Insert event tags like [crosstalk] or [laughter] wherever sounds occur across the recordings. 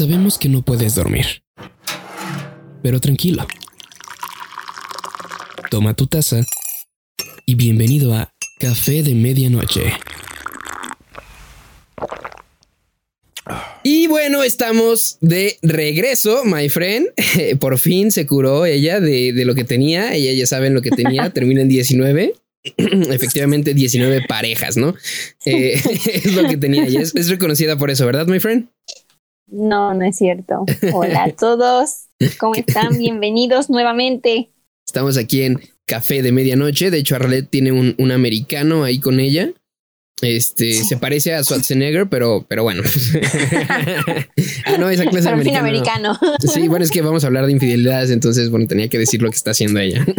Sabemos que no puedes dormir. Pero tranquilo. Toma tu taza y bienvenido a Café de Medianoche. Y bueno, estamos de regreso, my friend. [laughs] Por fin se curó ella de, de lo que tenía. Ella ya saben lo que tenía. [laughs] Termina en 19. [clears throat] Efectivamente, 19 parejas, ¿no? Eh, [laughs] es lo que tenía. Y es, es reconocida por eso, ¿verdad, my friend? No, no es cierto. Hola a todos. ¿Cómo están? Bienvenidos nuevamente. Estamos aquí en Café de Medianoche. De hecho, Arlette tiene un, un americano ahí con ella. Este se parece a Schwarzenegger, pero, pero bueno. [laughs] ah, no, esa clase Pero americano. Sí, bueno, es que vamos a hablar de infidelidades, entonces, bueno, tenía que decir lo que está haciendo ella. [laughs]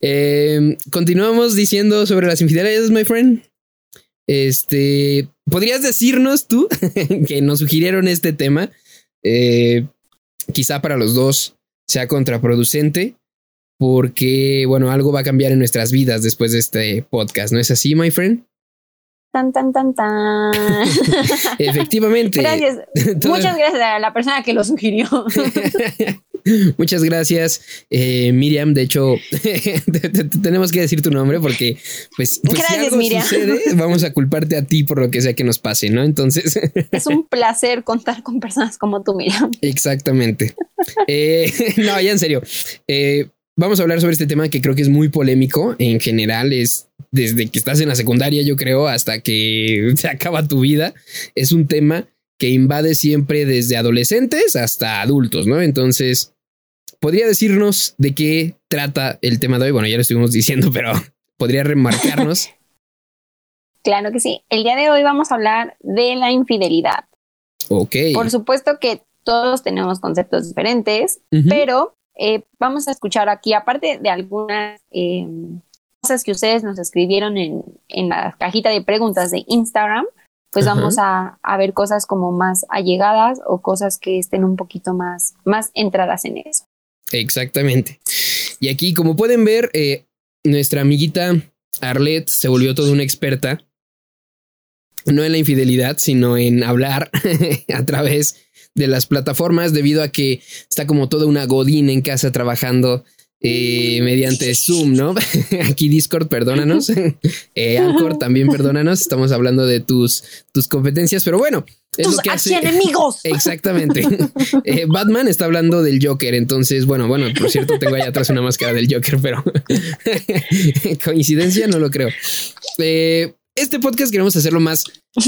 Eh, continuamos diciendo sobre las infidelidades, my friend. Este, ¿podrías decirnos tú [laughs] que nos sugirieron este tema? Eh, quizá para los dos sea contraproducente, porque, bueno, algo va a cambiar en nuestras vidas después de este podcast, ¿no es así, my friend? Tan, tan, tan, tan. [laughs] Efectivamente. Gracias. [laughs] Muchas gracias a la persona que lo sugirió. [clears throat] Muchas gracias, eh, Miriam. De hecho, [laughs] te- te- te- tenemos que decir tu nombre porque, pues, pues si Gracias, algo Miriam. sucede, [laughs] vamos a culparte a ti por lo que sea que nos pase, ¿no? Entonces, [laughs] Es un placer contar con personas como tú, Miriam. exactamente. Eh, no, ya en serio. Eh, vamos a hablar sobre este tema que creo que es muy polémico. En general, es desde que estás en la secundaria, yo creo, hasta que se acaba tu vida. Es un tema que invade siempre desde adolescentes hasta adultos, ¿no? Entonces, ¿podría decirnos de qué trata el tema de hoy? Bueno, ya lo estuvimos diciendo, pero [laughs] podría remarcarnos. [laughs] Claro que sí. El día de hoy vamos a hablar de la infidelidad. ok. Por supuesto que todos tenemos conceptos diferentes, pero eh, vamos a escuchar aquí, aparte de algunas eh, cosas que ustedes nos escribieron en, en la cajita de preguntas de Instagram, pues vamos a, a ver cosas como más allegadas o cosas que estén un poquito más, más entradas en eso. Exactamente. Y aquí, como pueden ver, eh, nuestra amiguita Arlette se volvió toda una experta, no en la infidelidad, sino en hablar [laughs] a través de las plataformas, debido a que está como toda una godina en casa trabajando eh, mediante Zoom, ¿no? [laughs] Aquí Discord, perdónanos. [laughs] Eh, Anchor, también perdónanos. Estamos hablando de tus, tus competencias, pero bueno, es ¡Tus lo que hace. archienemigos! [laughs] Exactamente. Eh, Batman está hablando del Joker, entonces, bueno, bueno, por cierto, tengo ahí atrás una máscara del Joker, pero coincidencia no lo creo. Eh, este podcast queremos hacerlo más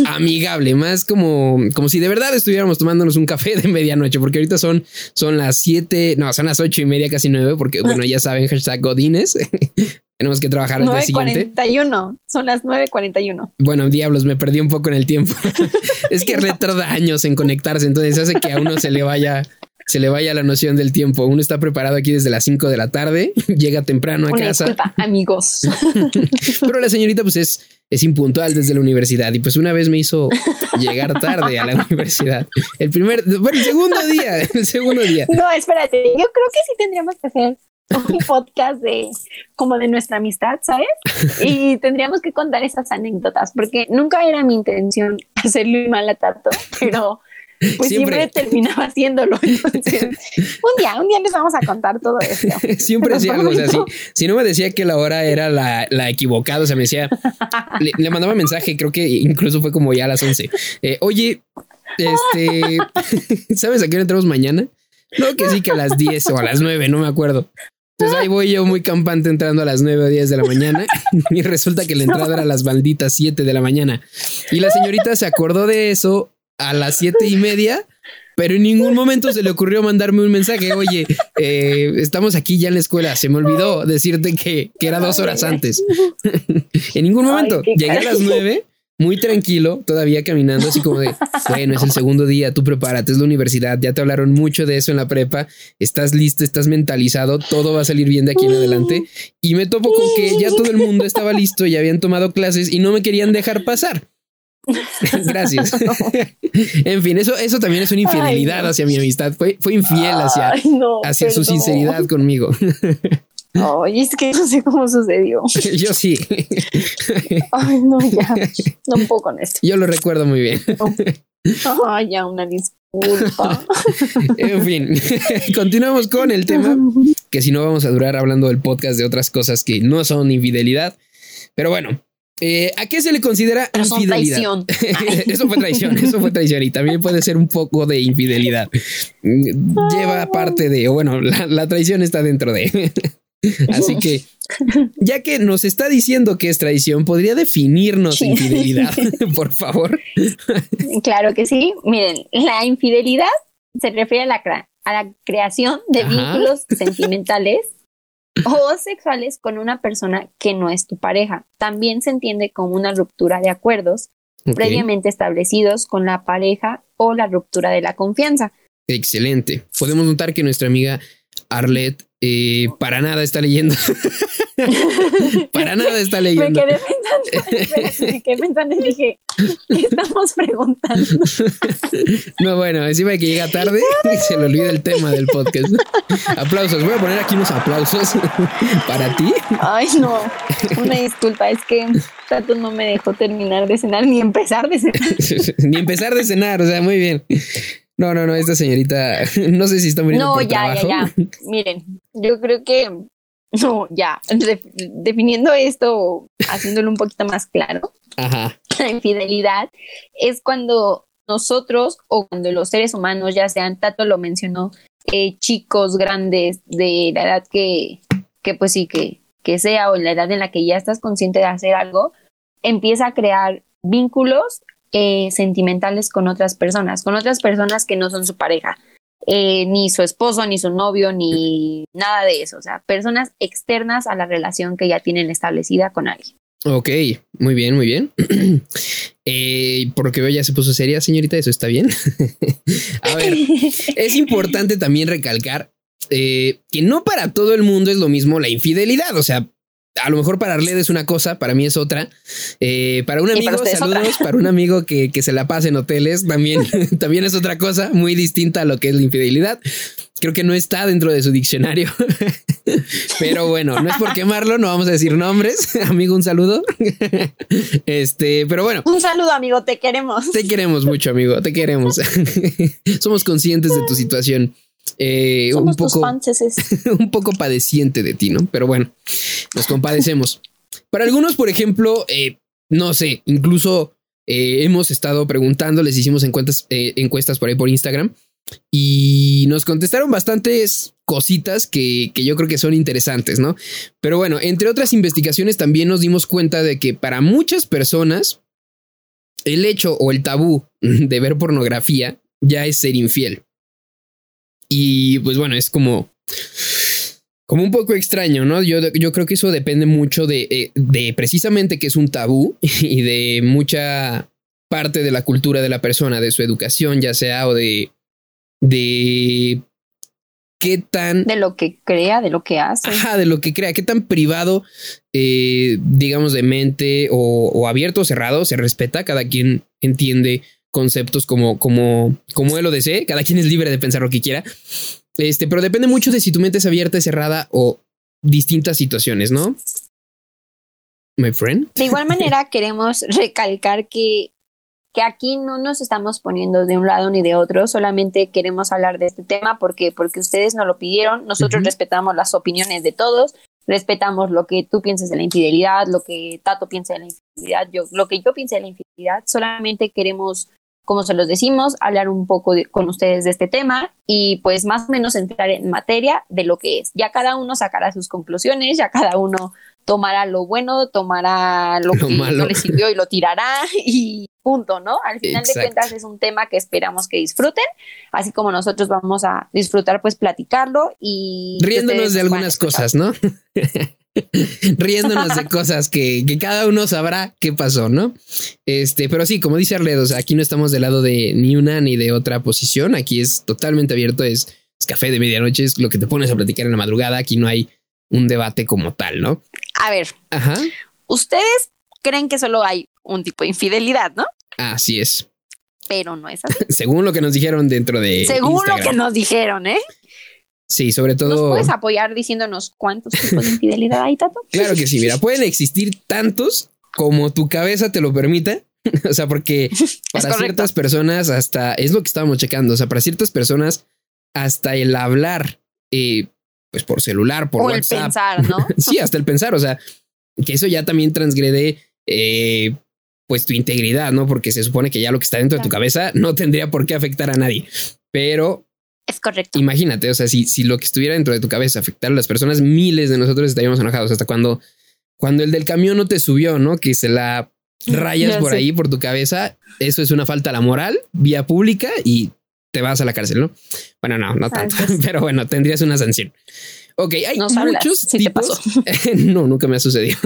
amigable, más como, como si de verdad estuviéramos tomándonos un café de medianoche, porque ahorita son, son las siete, no, son las ocho y media, casi nueve, porque bueno, ya saben, hashtag Godines. [laughs] Tenemos que trabajar al día siguiente. 9.41, son las 9.41. Bueno, diablos, me perdí un poco en el tiempo. [laughs] es que [laughs] Red tarda años en conectarse, entonces hace que a uno se le vaya, se le vaya la noción del tiempo. Uno está preparado aquí desde las 5 de la tarde, [laughs] llega temprano a Una casa, disculpa, amigos. [laughs] pero la señorita pues es, es impuntual desde la universidad y pues una vez me hizo llegar tarde a la [laughs] universidad. El primer, bueno, el segundo día, el segundo día. No, espérate, yo creo que sí tendríamos que hacer un podcast de como de nuestra amistad, ¿sabes? Y tendríamos que contar esas anécdotas, porque nunca era mi intención hacerle mal a Tato, pero pues Siempre. siempre, terminaba haciéndolo. [laughs] Entonces, un día, un día les vamos a contar todo esto. [laughs] Siempre hacía algo, o sea, si, no me decía que la hora era la, la equivocada, o sea, me decía, le, le mandaba mensaje, creo que incluso fue como ya a las 11. Eh, Oye, este, [laughs] ¿sabes a qué hora entramos mañana? No, que sí, que a las 10 o a las 9, no me acuerdo. Entonces ahí voy yo muy campante entrando a las 9 o 10 de la mañana y resulta que la entrada era a las malditas 7 de la mañana. Y la señorita se acordó de eso a las 7 y media, pero en ningún momento se le ocurrió mandarme un mensaje. Oye, eh, estamos aquí ya en la escuela. Se me olvidó decirte que, que era dos horas antes. [laughs] en ningún momento. Llegué a las 9 muy tranquilo, todavía caminando, así como de, bueno, es el segundo día, tú prepárate, es la universidad, ya te hablaron mucho de eso en la prepa, estás listo, estás mentalizado, todo va a salir bien de aquí en adelante. Y me topo con que ya todo el mundo estaba listo, ya habían tomado clases y no me querían dejar pasar. [laughs] [laughs] Gracias. en fin, eso, eso también es una infidelidad Ay, no. hacia mi amistad. Fue, fue infiel hacia, Ay, no, hacia su sinceridad conmigo. [laughs] Ay, es que no sé cómo sucedió. Yo sí. Ay, no, ya. No puedo con esto. Yo lo recuerdo muy bien. Ay, ya una disculpa. en fin, continuamos con el tema, que si no vamos a durar hablando del podcast de otras cosas que no son infidelidad. Pero bueno, eh, ¿A qué se le considera Pero son infidelidad? traición. [laughs] eso fue traición, eso fue traición y también puede ser un poco de infidelidad. Mm, Lleva parte de, o bueno, la, la traición está dentro de. [laughs] Así que, ya que nos está diciendo que es traición, ¿podría definirnos Sí. infidelidad, [laughs] por favor? Claro que sí. Miren, la infidelidad se refiere a la, cra- a la creación de Ajá. vínculos sentimentales o sexuales con una persona que no es tu pareja. También se entiende como una ruptura de acuerdos previamente establecidos con la pareja o la ruptura de la confianza. Excelente. Podemos notar que nuestra amiga Arlet eh, para nada está leyendo. [laughs] para nada está Me leyendo. quedé pensando, me quedé pensando y dije, ¿qué estamos preguntando? [laughs] No, bueno, encima de que llega tarde, se le olvida el tema del podcast. Aplausos. Voy a poner aquí unos aplausos [laughs] para ti. Ay, no, una disculpa, es que Tato no me dejó terminar de cenar ni empezar de cenar. Ni empezar de cenar, o sea, muy bien. No, no, no, esta señorita, [laughs] no sé si está muriendo No, por ya, trabajo. ya, ya. [laughs] Miren, yo creo que, [laughs] no, ya, de- definiendo esto, haciéndolo un poquito más claro, Ajá, la infidelidad es cuando nosotros o cuando los seres humanos, ya sean, Tato lo mencionó, eh, chicos grandes de la edad que, que pues sí, que, que sea o en la edad en la que ya estás consciente de hacer algo, empieza a crear vínculos eh, sentimentales con otras personas, con otras personas que no son su pareja. eh, ni su esposo, ni su novio, ni nada de eso. O sea, personas externas a la relación que ya tienen establecida con alguien. ok, muy bien, muy bien. [clears throat] Eh, por lo que veo ya se puso seria, señorita, eso está bien. [laughs] a ver, [laughs] es importante también recalcar eh, que no para todo el mundo es lo mismo la infidelidad. O sea, a lo mejor para Arled es una cosa, para mí es otra. Eh, para un amigo, para saludos. Para un amigo que, que se la pasa en hoteles, también, [laughs] [laughs] también es otra cosa muy distinta a lo que es la infidelidad. Creo que no está dentro de su diccionario. [laughs] Pero bueno, no es por quemarlo, no vamos a decir nombres. Amigo, un saludo. Este, pero bueno, Un saludo, amigo, te queremos. te queremos mucho, amigo. Te queremos. Somos conscientes de tu situación. Eh, un poco, [laughs] un poco padeciente de ti, ¿no? Pero bueno, nos compadecemos. Para algunos, por ejemplo, eh, no sé, incluso eh, hemos estado preguntando, les hicimos encuestas, eh, encuestas por ahí por Instagram y nos contestaron bastantes cositas que, que yo creo que son interesantes, ¿no? Pero bueno, entre otras investigaciones también nos dimos cuenta de que para muchas personas el hecho o el tabú de ver pornografía ya es ser infiel. Y pues bueno, es como como un poco extraño, ¿no? Yo, yo creo que eso depende mucho de, eh, de precisamente que es un tabú [laughs] y de mucha parte de la cultura de la persona, de su educación, ya sea, o de, de qué tan De lo que crea, de lo que hace. Ajá, de lo que crea, qué tan privado, eh, digamos, de mente o, o abierto o cerrado se respeta. Cada quien entiende conceptos como, como, como él lo desee. Cada quien es libre de pensar lo que quiera. Este, pero depende mucho de si tu mente es abierta, cerrada o distintas situaciones, ¿no? My friend. De igual manera, [laughs] queremos recalcar que, que aquí no nos estamos poniendo de un lado ni de otro, solamente queremos hablar de este tema porque, porque ustedes nos lo pidieron, nosotros respetamos las opiniones de todos, respetamos lo que tú pienses de la infidelidad, lo que Tato piensa de la infidelidad, yo, lo que yo piense de la infidelidad, solamente queremos, como se los decimos, hablar un poco de- con ustedes de este tema y pues más o menos entrar en materia de lo que es. Ya cada uno sacará sus conclusiones, ya cada uno tomará lo bueno, tomará lo, [laughs] Lo que malo. no le sirvió y lo tirará [laughs] y punto, ¿no? Al final Exacto. de cuentas es un tema que esperamos que disfruten, así como nosotros vamos a disfrutar pues platicarlo y Riéndonos de algunas cosas, ¿no? [laughs] [laughs] Riéndonos de cosas que, que cada uno sabrá qué pasó, ¿no? Este, pero sí, como dice Arledo, o sea, aquí no estamos del lado de ni una ni de otra posición. Aquí es totalmente abierto, es, es café de medianoche, es lo que te pones a platicar en la madrugada. Aquí no hay un debate como tal, ¿no? A ver, Ajá. ustedes creen que solo hay un tipo de infidelidad, ¿no? Así es. Pero no es así. [laughs] Según lo que nos dijeron dentro de. Según lo que nos dijeron, ¿eh? Sí, sobre ¿Nos todo. puedes apoyar diciéndonos cuántos tipos de infidelidad hay, Tato? [laughs] Claro que sí, mira, pueden existir tantos como tu cabeza te lo permita. [laughs] o sea, porque [laughs] para ciertas personas hasta es lo que estábamos checando. O sea, para ciertas personas hasta el hablar, eh, pues por celular, por o WhatsApp. el pensar, ¿no? sí, hasta el pensar. O sea, que eso ya también transgrede eh, pues tu integridad, ¿no? Porque se supone que ya lo que está dentro de tu cabeza no tendría por qué afectar a nadie. Pero es correcto. Imagínate, o sea, si, si lo que estuviera dentro de tu cabeza afectara a las personas, miles de nosotros estaríamos enojados hasta cuando, cuando el del camión no te subió, ¿no? Que se la rayas por ahí por tu cabeza. Eso es una falta a la moral, vía pública y te vas a la cárcel, ¿no? Bueno, no, no tanto, [laughs] pero bueno, tendrías una sanción. Ok, hay muchos tipos. [laughs] [laughs] no, nunca me ha sucedido.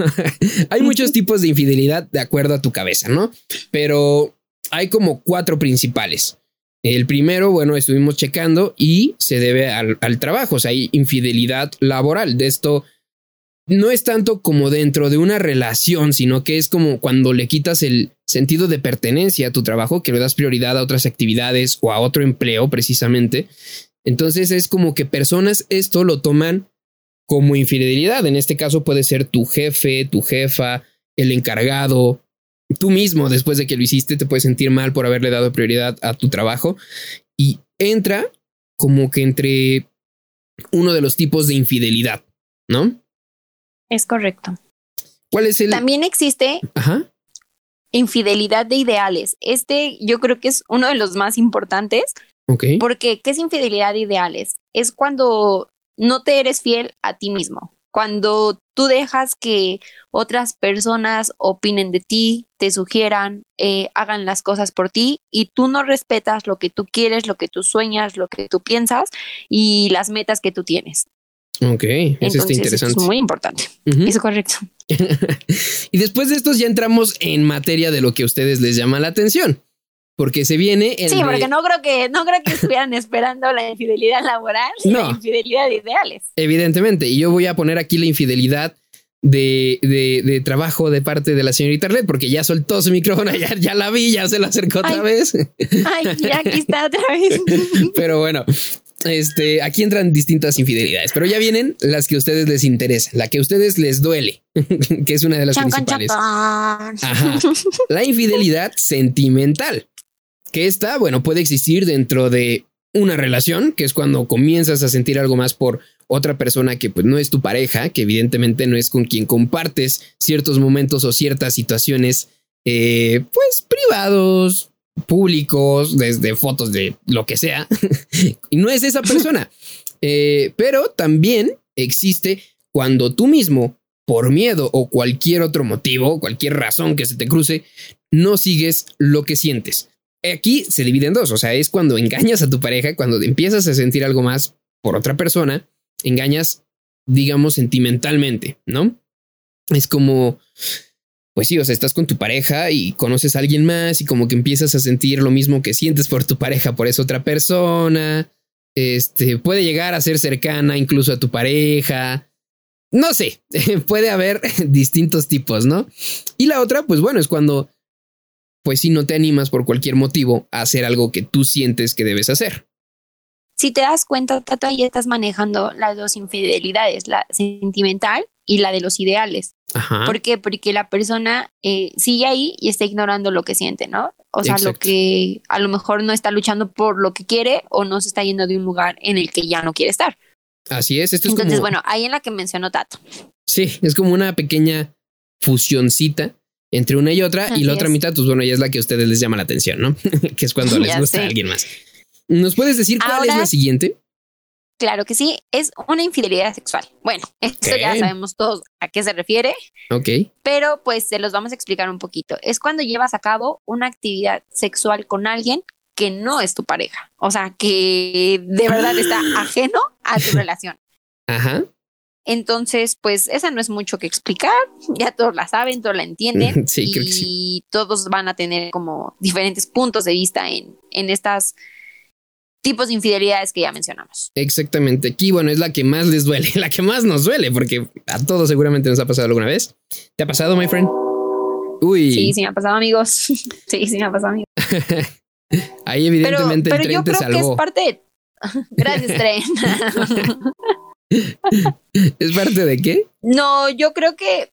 hay muchos tipos de infidelidad de acuerdo a tu cabeza, ¿no? Pero hay como cuatro principales. El primero, bueno, estuvimos checando y se debe al, trabajo, o sea, hay infidelidad laboral. De esto no es tanto como dentro de una relación, sino que es como cuando le quitas el sentido de pertenencia a tu trabajo, que le das prioridad a otras actividades o a otro empleo precisamente. Entonces es como que personas esto lo toman como infidelidad. En este caso puede ser tu jefe, tu jefa, el encargado, tú mismo después de que lo hiciste te puedes sentir mal por haberle dado prioridad a tu trabajo y entra como que entre uno de los tipos de infidelidad, ¿no? Es correcto. ¿Cuál es el? También existe infidelidad de ideales. Este yo creo que es uno de los más importantes. Ok. Porque, ¿qué es infidelidad de ideales? Es cuando no te eres fiel a ti mismo cuando tú dejas que otras personas opinen de ti, te sugieran, eh, hagan las cosas por ti y tú no respetas lo que tú quieres, lo que tú sueñas, lo que tú piensas y las metas que tú tienes. Ok, eso está interesante. es muy importante. Es correcto. [laughs] y después de estos ya entramos en materia de lo que a ustedes les llama la atención porque se viene el Sí, porque no creo que no creo que estuvieran [laughs] esperando la infidelidad laboral no. la infidelidad de ideales. Evidentemente, y yo voy a poner aquí la infidelidad de, de, trabajo de parte de la señorita Arlet, porque ya soltó su micrófono, [laughs] ya, ya la vi, ya se la acercó otra vez. Ay, ya aquí [laughs] está otra vez. Pero bueno, este, aquí entran distintas infidelidades, pero ya vienen las que a ustedes les interesan, la que a ustedes les duele, que es una de las principales. Ajá. La infidelidad sentimental que esta, bueno, puede existir dentro de una relación, que es cuando comienzas a sentir algo más por otra persona que pues no es tu pareja, que evidentemente no es con quien compartes ciertos momentos o ciertas situaciones, eh, pues privados, públicos, desde fotos de lo que sea, [laughs] y no es esa persona. [laughs] Eh, pero también existe cuando tú mismo, por miedo o cualquier otro motivo, cualquier razón que se te cruce, no sigues lo que sientes aquí se divide en dos, o sea, es cuando engañas a tu pareja, cuando empiezas a sentir algo más por otra persona, engañas, digamos, sentimentalmente, ¿no? Es como, pues sí, o sea, estás con tu pareja y conoces a alguien más y como que empiezas a sentir lo mismo que sientes por tu pareja, por esa otra persona. Este puede llegar a ser cercana incluso a tu pareja. No sé, [laughs] puede haber [laughs] distintos tipos, ¿no? Y la otra, pues bueno, es cuando pues si no te animas por cualquier motivo a hacer algo que tú sientes que debes hacer. Si te das cuenta, Tata, ya estás manejando las dos infidelidades, la sentimental y la de los ideales. ¿Por qué? Porque la persona eh, sigue ahí y está ignorando lo que siente, ¿no? O sea, lo que a lo mejor no está luchando por lo que quiere o no se está yendo de un lugar en el que ya no quiere estar. Así es. Esto Entonces, bueno, ahí en la que mencionó Tato. Sí, es como una pequeña fusioncita entre una y otra, y la otra mitad, pues bueno, ya es la que a ustedes les llama la atención, ¿no? [laughs] que es cuando [laughs] les gusta a alguien más. ¿Nos puedes decir cuál es la siguiente? Claro que sí, es una infidelidad sexual. Bueno, [laughs] esto ya sabemos todos a qué se refiere. Ok. Pero pues se los vamos a explicar un poquito. Es cuando llevas a cabo una actividad sexual con alguien que no es tu pareja. O sea, que de verdad está [gasps] ajeno a tu relación. Ajá. Entonces, pues esa no es mucho que explicar, ya todos la saben, todos la entienden [laughs] sí, y todos van a tener como diferentes puntos de vista en, en estas tipos de infidelidades que ya mencionamos. Exactamente, aquí bueno, es la que más les duele, [laughs] la que más nos duele, porque a todos seguramente nos ha pasado alguna vez. ¿Te ha pasado, my friend? Uy. Sí, sí me ha pasado, amigos. [laughs] sí, sí me ha pasado, amigos. Ahí evidentemente pero, pero yo creo que es parte de... Gracias, Tren. [laughs] ¿Es parte de qué? No, yo creo que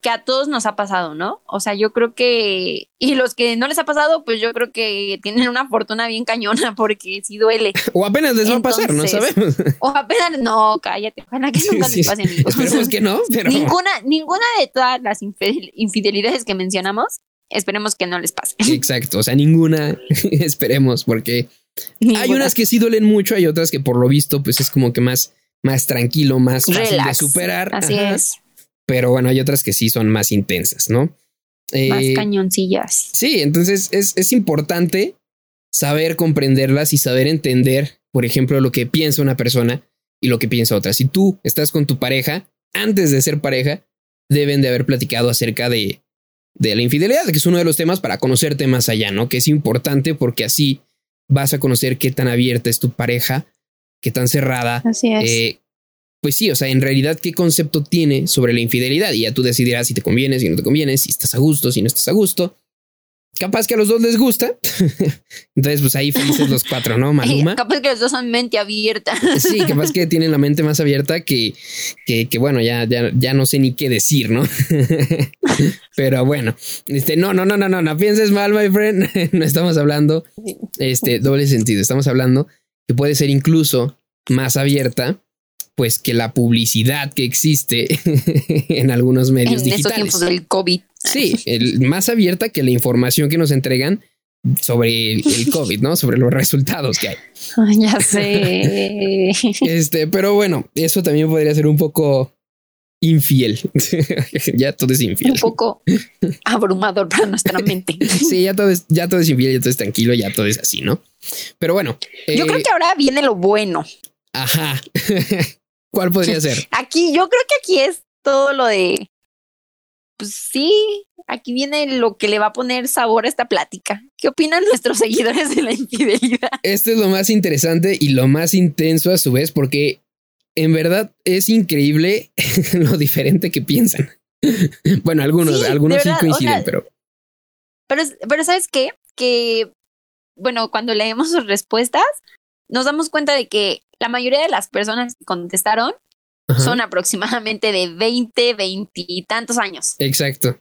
que a todos nos ha pasado, ¿no? O sea, yo creo que, y los que no les ha pasado, pues yo creo que tienen una fortuna bien cañona porque sí duele. O apenas les va a pasar, no sabemos. O apenas, no, cállate, ojalá que nunca les pase, amigos. Esperemos que no, pero... Ninguna, ninguna de todas las infidelidades que mencionamos, esperemos que no les pase. Exacto, o sea, ninguna, [laughs] esperemos, porque hay unas que sí duelen mucho, hay otras que por lo visto, pues es como que más, más tranquilo, más fácil de superar. Así es pero bueno, hay otras que sí son más intensas, ¿no? más eh, cañoncillas. Sí, entonces es, es importante saber comprenderlas y saber entender, por ejemplo, lo que piensa una persona y lo que piensa otra. Si tú estás con tu pareja, antes de ser pareja, deben de haber platicado acerca de, de la infidelidad, que es uno de los temas para conocerte más allá, ¿no? Que es importante porque así vas a conocer qué tan abierta es tu pareja, qué tan cerrada, Así es. Eh, pues sí, o sea, en realidad, ¿qué concepto tiene sobre la infidelidad? Y ya tú decidirás si te conviene, si no te conviene, si estás a gusto, si no estás a gusto. Capaz que a los dos les gusta. [laughs] Entonces, pues ahí felices los cuatro, ¿no? [laughs] Maluma. Capaz que los dos son mente abierta. Sí, capaz que tienen la mente más abierta que, que, que bueno, ya, ya, ya no sé ni qué decir, ¿no? [laughs] Pero bueno, este, no, no, no, no, no, no pienses mal, my friend. No estamos hablando, este, doble sentido. Estamos hablando que puede ser incluso más abierta pues que la publicidad que existe [laughs] en algunos medios en digitales. tiempos del COVID. Sí, el, más abierta que la información que nos entregan sobre el, [laughs] COVID, ¿no? Sobre los resultados que hay. ya sé. [laughs] Este, pero bueno, eso también podría ser un poco infiel. [laughs] ya todo es infiel. Un poco abrumador para nuestra mente. [laughs] sí, ya todo es, ya todo es infiel, ya todo es tranquilo, ya todo es así, ¿no? Pero bueno. Yo creo eh, que ahora viene lo bueno. Ajá. [laughs] ¿Cuál podría ser? Aquí, yo creo que aquí es todo lo de. Pues sí, aquí viene lo que le va a poner sabor a esta plática. ¿Qué opinan nuestros seguidores de la infidelidad? Este es lo más interesante y lo más intenso a su vez, porque en verdad es increíble [laughs] lo diferente que piensan. [laughs] bueno, algunos, algunos sí coinciden, pero... pero. Pero, ¿sabes qué? Que, bueno, cuando leemos sus respuestas, nos damos cuenta de que la mayoría de las personas que contestaron son aproximadamente de 20, 20 y tantos años. Exacto.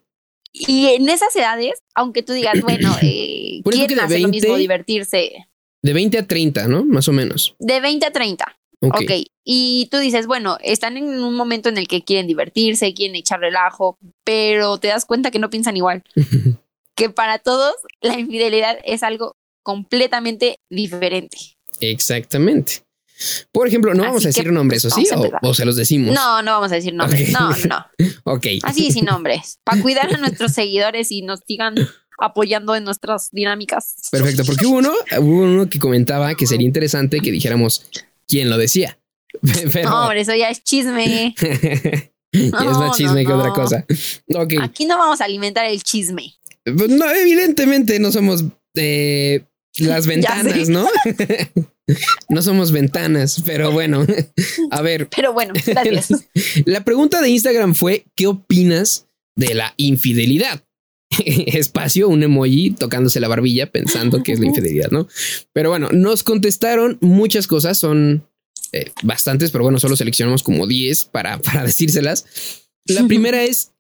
Y en esas edades, aunque tú digas, [clears throat] bueno, eh, quieren hacer lo mismo, divertirse. De 20 a 30, ¿no? Más o menos. De 20 a 30. Ok. okay. Y tú dices, bueno, están en un momento en el que quieren divertirse, quieren echar relajo, pero te das cuenta que no piensan igual. [laughs] que para todos la infidelidad es algo completamente diferente. Exactamente. Por ejemplo, no vamos a decir nombres, ¿o sí? O, se los decimos? No, no vamos a decir nombres. No, no. [laughs] ok. Así sin nombres. Para cuidar a nuestros seguidores y nos sigan apoyando en nuestras dinámicas. Perfecto, porque hubo uno, hubo uno que comentaba que sería interesante que dijéramos quién lo decía. [laughs] No, hombre, eso ya es chisme. [laughs] es más chisme que otra cosa. [laughs] Aquí no vamos a alimentar el chisme. No, evidentemente no somos eh, las ventanas, ¿no? no somos ventanas, pero bueno, a ver. Pero bueno, gracias. La pregunta de Instagram fue, ¿qué opinas de la infidelidad? [laughs] Espacio, un emoji tocándose la barbilla pensando que es la [laughs] infidelidad, ¿no? Pero bueno, nos contestaron muchas cosas, son eh, bastantes, pero bueno, solo seleccionamos como 10 para, [laughs] para decírselas. La primera es,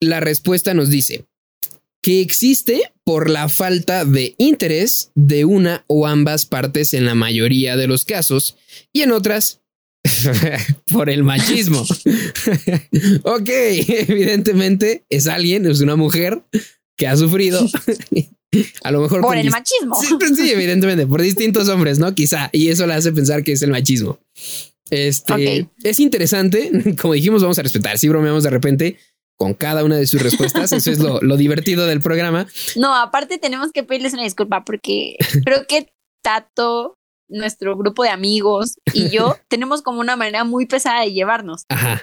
la respuesta nos dice, que existe por la falta de interés de una o ambas partes en la mayoría de los casos y en otras [laughs] por el machismo. [laughs] ok, evidentemente es alguien, es una mujer que ha sufrido. [laughs] A lo mejor por el machismo. Pues sí, evidentemente, por distintos hombres, ¿no? Quizá. Y eso le hace pensar que es el machismo. Este es interesante. Como dijimos, vamos a respetar. Si bromeamos de repente, con cada una de sus respuestas. Eso es lo, divertido del programa. No, aparte tenemos que pedirles una disculpa porque creo que Tato, nuestro grupo de amigos y yo [laughs] tenemos como una manera muy pesada de llevarnos. Ajá.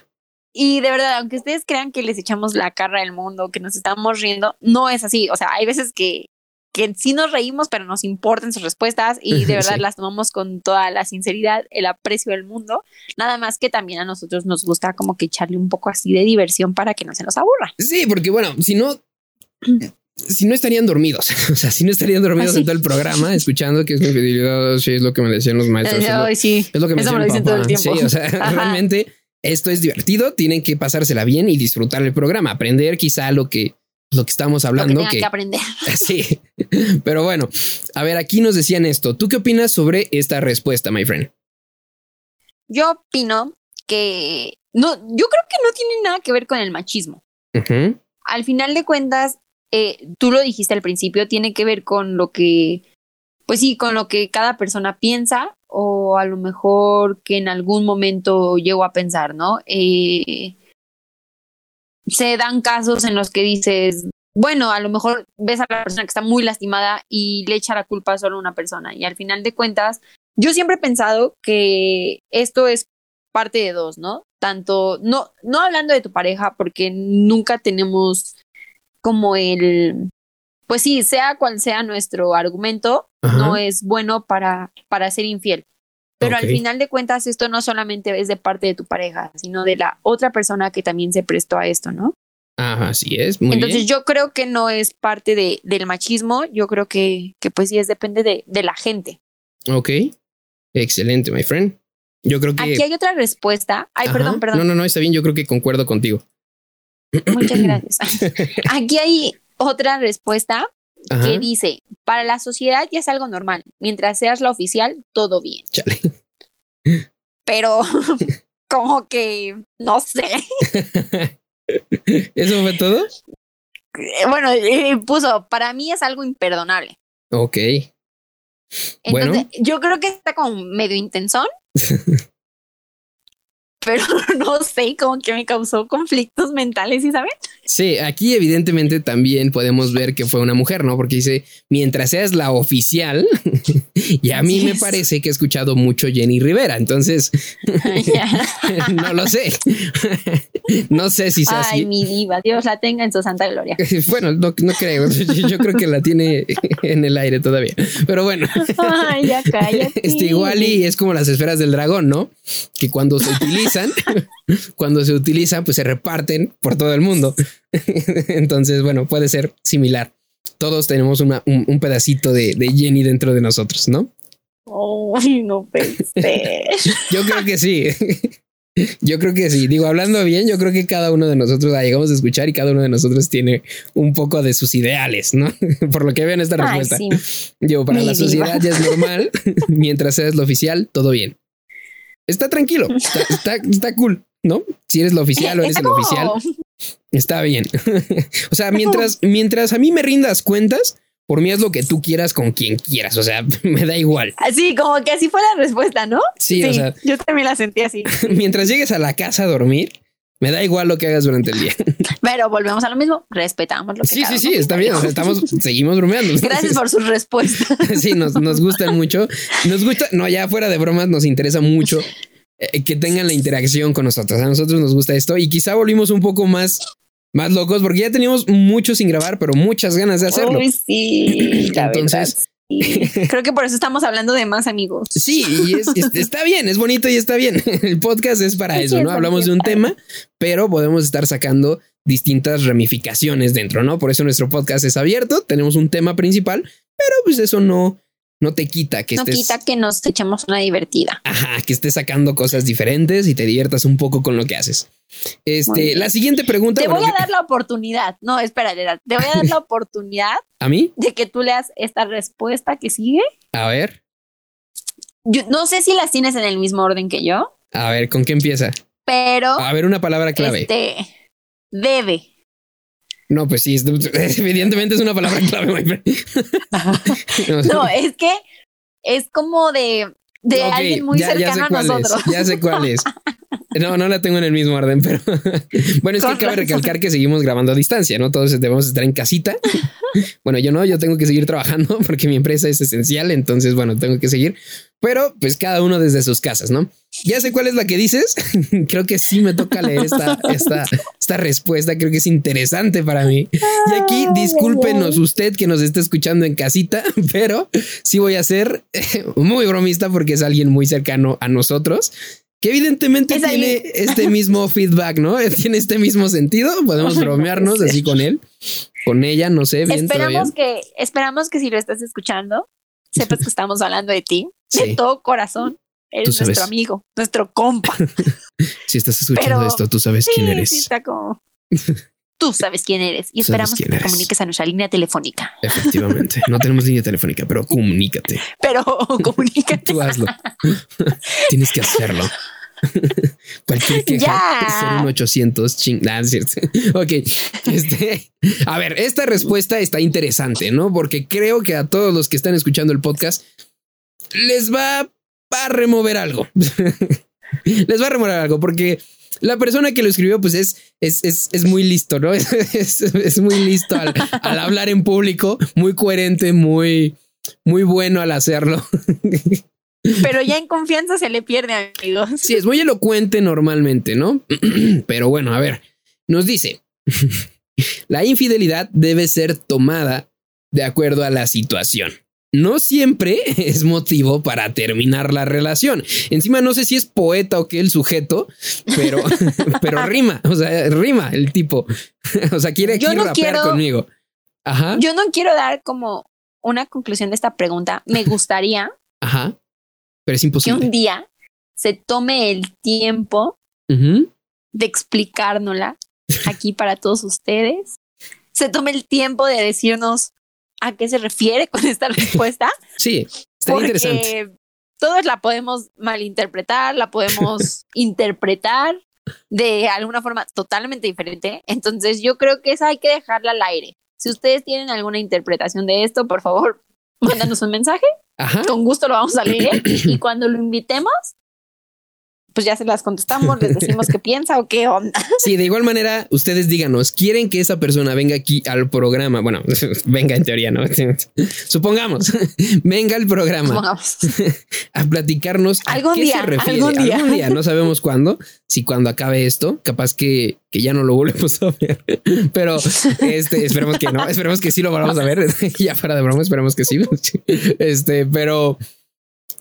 Y de verdad, aunque ustedes crean que les echamos la cara del mundo, que nos estamos riendo, no es así. O sea, hay veces que que sí nos reímos, pero nos importan sus respuestas y de [laughs] verdad las tomamos con toda la sinceridad, el aprecio del mundo. Nada más que también a nosotros nos gusta como que echarle un poco así de diversión para que no se nos aburra. Sí, porque bueno, si no, si no estarían dormidos, [laughs] o sea, si no estarían dormidos en todo el programa, escuchando que es mi fidelidad, sí, es lo que me decían los maestros. sí. Es lo que me, Eso me lo dicen todo el tiempo. Sí, o sea, [laughs] realmente esto es divertido, tienen que pasársela bien y disfrutar el programa, aprender quizá lo que, lo que estamos hablando. Lo que, que, aprender. [laughs] Sí, pero bueno, a ver, aquí nos decían esto. ¿Tú qué opinas sobre esta respuesta, my friend? Yo opino que no, yo creo que no tiene nada que ver con el machismo. Al final de cuentas, eh, tú lo dijiste al principio, tiene que ver con lo que, pues sí, con lo que cada persona piensa o a lo mejor que en algún momento llego a pensar, ¿no? Eh, se dan casos en los que dices, bueno, a lo mejor ves a la persona que está muy lastimada y le echa la culpa solo a una persona. Y al final de cuentas, yo siempre he pensado que esto es parte de dos, ¿no? Tanto, no, no hablando de tu pareja, porque nunca tenemos como el, pues sí, sea cual sea nuestro argumento, no es bueno para, para ser infiel. Pero al final de cuentas, esto no solamente es de parte de tu pareja, sino de la otra persona que también se prestó a esto, ¿no? Ajá, así es. Muy Entonces yo creo que no es parte de, del machismo, yo creo que, que pues sí es depende de, de la gente. Ok, excelente, my friend. Yo creo que... Aquí hay otra respuesta. Ay, perdón, perdón. No, no, no, está bien, yo creo que concuerdo contigo. Muchas [clears throat] gracias. [laughs] Aquí hay otra respuesta que dice, para la sociedad ya es algo normal, mientras seas la oficial, todo bien. Chale. Pero [laughs] como que, no sé. [laughs] ¿Eso fue todo? Bueno, puso, para mí es algo imperdonable. Ok. Entonces, yo creo que está como medio intensón. Pero [laughs] no sé, como que me causó conflictos mentales, ¿y saben? Sí, aquí evidentemente también podemos ver que fue una mujer, ¿no? Porque dice, mientras seas la oficial, [laughs] y a mí me parece que he escuchado mucho Jenny Rivera, entonces [laughs] no lo sé. no sé si sea Ay, mi diva, Dios la tenga en su santa gloria. bueno, no, creo, yo creo que la tiene en el aire todavía, pero bueno. Ay, ya cállate. Este igual y es como las esferas del dragón, ¿no? Que cuando se utilizan, [laughs] cuando se utilizan, pues se reparten por todo el mundo. [laughs] Entonces, bueno, puede ser similar. Todos tenemos una, un, pedacito de, de, Jenny dentro de nosotros, ¿no? Oh, no pensé. [laughs] yo creo que sí. Yo creo que sí. Digo, hablando bien, yo creo que cada uno de nosotros la llegamos a escuchar y cada uno de nosotros tiene un poco de sus ideales, ¿no? Por lo que veo en esta respuesta. Digo, para la sociedad ya es normal. Mientras seas lo oficial, todo bien. Está tranquilo. [laughs] Está, está, cool, ¿no? Si eres lo oficial o eres el oficial, Está bien. [laughs] o sea, mientras, mientras a mí me rindas cuentas, por mí es lo que tú quieras con quien quieras. O sea, [laughs] me da igual. Así, como que así fue la respuesta, ¿no? Sí, o sea. Yo también la sentí así. mientras llegues a la casa a dormir, me da igual lo que hagas durante el día. [laughs] Pero volvemos a lo mismo, respetamos lo que Sí, sí, sí, está bien. Estamos, seguimos bromeando. [laughs] Gracias por sus respuestas. [laughs] sí, nos, nos gustan mucho. Nos gusta, no, ya fuera de bromas, nos interesa mucho eh, que tengan la interacción con nosotros. A nosotros nos gusta esto y quizá volvimos un poco más más locos porque ya teníamos mucho sin grabar, pero muchas ganas de hacerlo. Uy, sí, entonces [laughs] creo que por eso estamos hablando de más amigos. Sí, y está bien, es bonito y está bien. [laughs] El podcast es para eso, ¿no? Hablamos de un tema, pero podemos estar sacando distintas ramificaciones dentro, ¿no? Por eso nuestro podcast es abierto, tenemos un tema principal, pero pues eso no no te quita que no quita que nos echemos una divertida. Ajá, que estés sacando cosas diferentes y te diviertas un poco con lo que haces. Este, la siguiente pregunta. Te voy a dar la oportunidad. No, espera, te voy a dar la oportunidad. ¿A mí? De que tú leas esta respuesta que sigue. A ver. Yo no sé si las tienes en el mismo orden que yo. A ver, ¿con qué empieza? Pero. A ver, una palabra clave. Este. Debe. No, pues sí, [laughs] evidentemente es una palabra [laughs] clave. [laughs] no, es que es como de, de alguien muy cercano a nosotros. ya sé cuál es. No, no la tengo en el mismo orden, pero [laughs] bueno, es que cabe recalcar que seguimos grabando a distancia, ¿no? Todos debemos estar en casita. [laughs] Bueno, yo no, yo tengo que seguir trabajando [laughs] porque mi empresa es esencial, entonces, bueno, tengo que seguir, pero pues cada uno desde sus casas, ¿no? Ya sé cuál es la que dices. creo que sí me toca leer esta, esta, esta respuesta. Creo que es interesante para mí. Y aquí, discúlpenos usted que nos está escuchando en casita, pero sí voy a ser muy bromista porque es alguien muy cercano a nosotros que evidentemente tiene este mismo [laughs] feedback, ¿no? [laughs] Tiene este mismo sentido. Podemos bromearnos así con él, con ella, no sé. Bien, esperamos que, esperamos que si lo estás escuchando, sepas que estamos hablando de ti, de todo corazón. Eres nuestro amigo, nuestro compa. [laughs] Si estás escuchando Pero- esto, tú sabes quién eres. sí, está como. Tú sabes quién eres y esperamos que te comuniques a nuestra línea telefónica. Efectivamente. No tenemos línea telefónica, pero comunícate. Pero [laughs] comunícate. Tú hazlo. [laughs] Tienes que hacerlo. [laughs] Cualquier queja, Ya. 01800 ching. Nah, es cierto. Ok. Este, a ver, esta respuesta está interesante, ¿no? Porque creo que a todos los que están escuchando el podcast les va a remover algo. les va a remover algo porque la persona que lo escribió, pues es, es, es, es muy listo, ¿no? [laughs] Es, es- muy listo al, [laughs] al hablar en público, muy coherente, muy, muy bueno al hacerlo. [laughs] Pero ya en confianza se le pierde, amigos. Sí, es muy elocuente normalmente, ¿no? [clears throat] Pero bueno, a ver, nos dice, la infidelidad debe ser tomada de acuerdo a la situación. No siempre [laughs] es motivo para terminar la relación. Encima no sé si es poeta o qué el sujeto, pero, [laughs] pero rima, o sea, rima el tipo. [laughs] O sea, quiere aquí no rapear quiero- conmigo. Ajá, Yo no quiero dar como una conclusión de esta pregunta. Me gustaría ajá. Pero es que imposible. un día se tome el tiempo de explicárnosla aquí para todos ustedes. Se tome el tiempo de decirnos a qué se refiere con esta [laughs] respuesta. Sí, está interesante. todos la podemos malinterpretar, la podemos [laughs] interpretar de alguna forma totalmente diferente. Entonces yo creo que esa hay que dejarla al aire. Si ustedes tienen alguna interpretación de esto, por favor, [laughs] mándanos un mensaje. Ajá. Con gusto lo vamos a leer. [clears throat] Y cuando lo invitemos, pues ya se las contestamos, les decimos qué [laughs] piensa o qué onda. Sí, de igual manera, ustedes díganos, ¿quieren que esa persona venga aquí al programa? Bueno, [laughs] venga en teoría, ¿no? [laughs] Supongamos, venga al programa Supongamos. a platicarnos a Algún qué día, se refiere. algún día. no sabemos cuándo, si cuando acabe esto, capaz que, que ya no lo volvemos a ver, pero este, esperemos que no, esperemos que sí lo volvamos a ver, ya para de broma, esperemos que sí, este, pero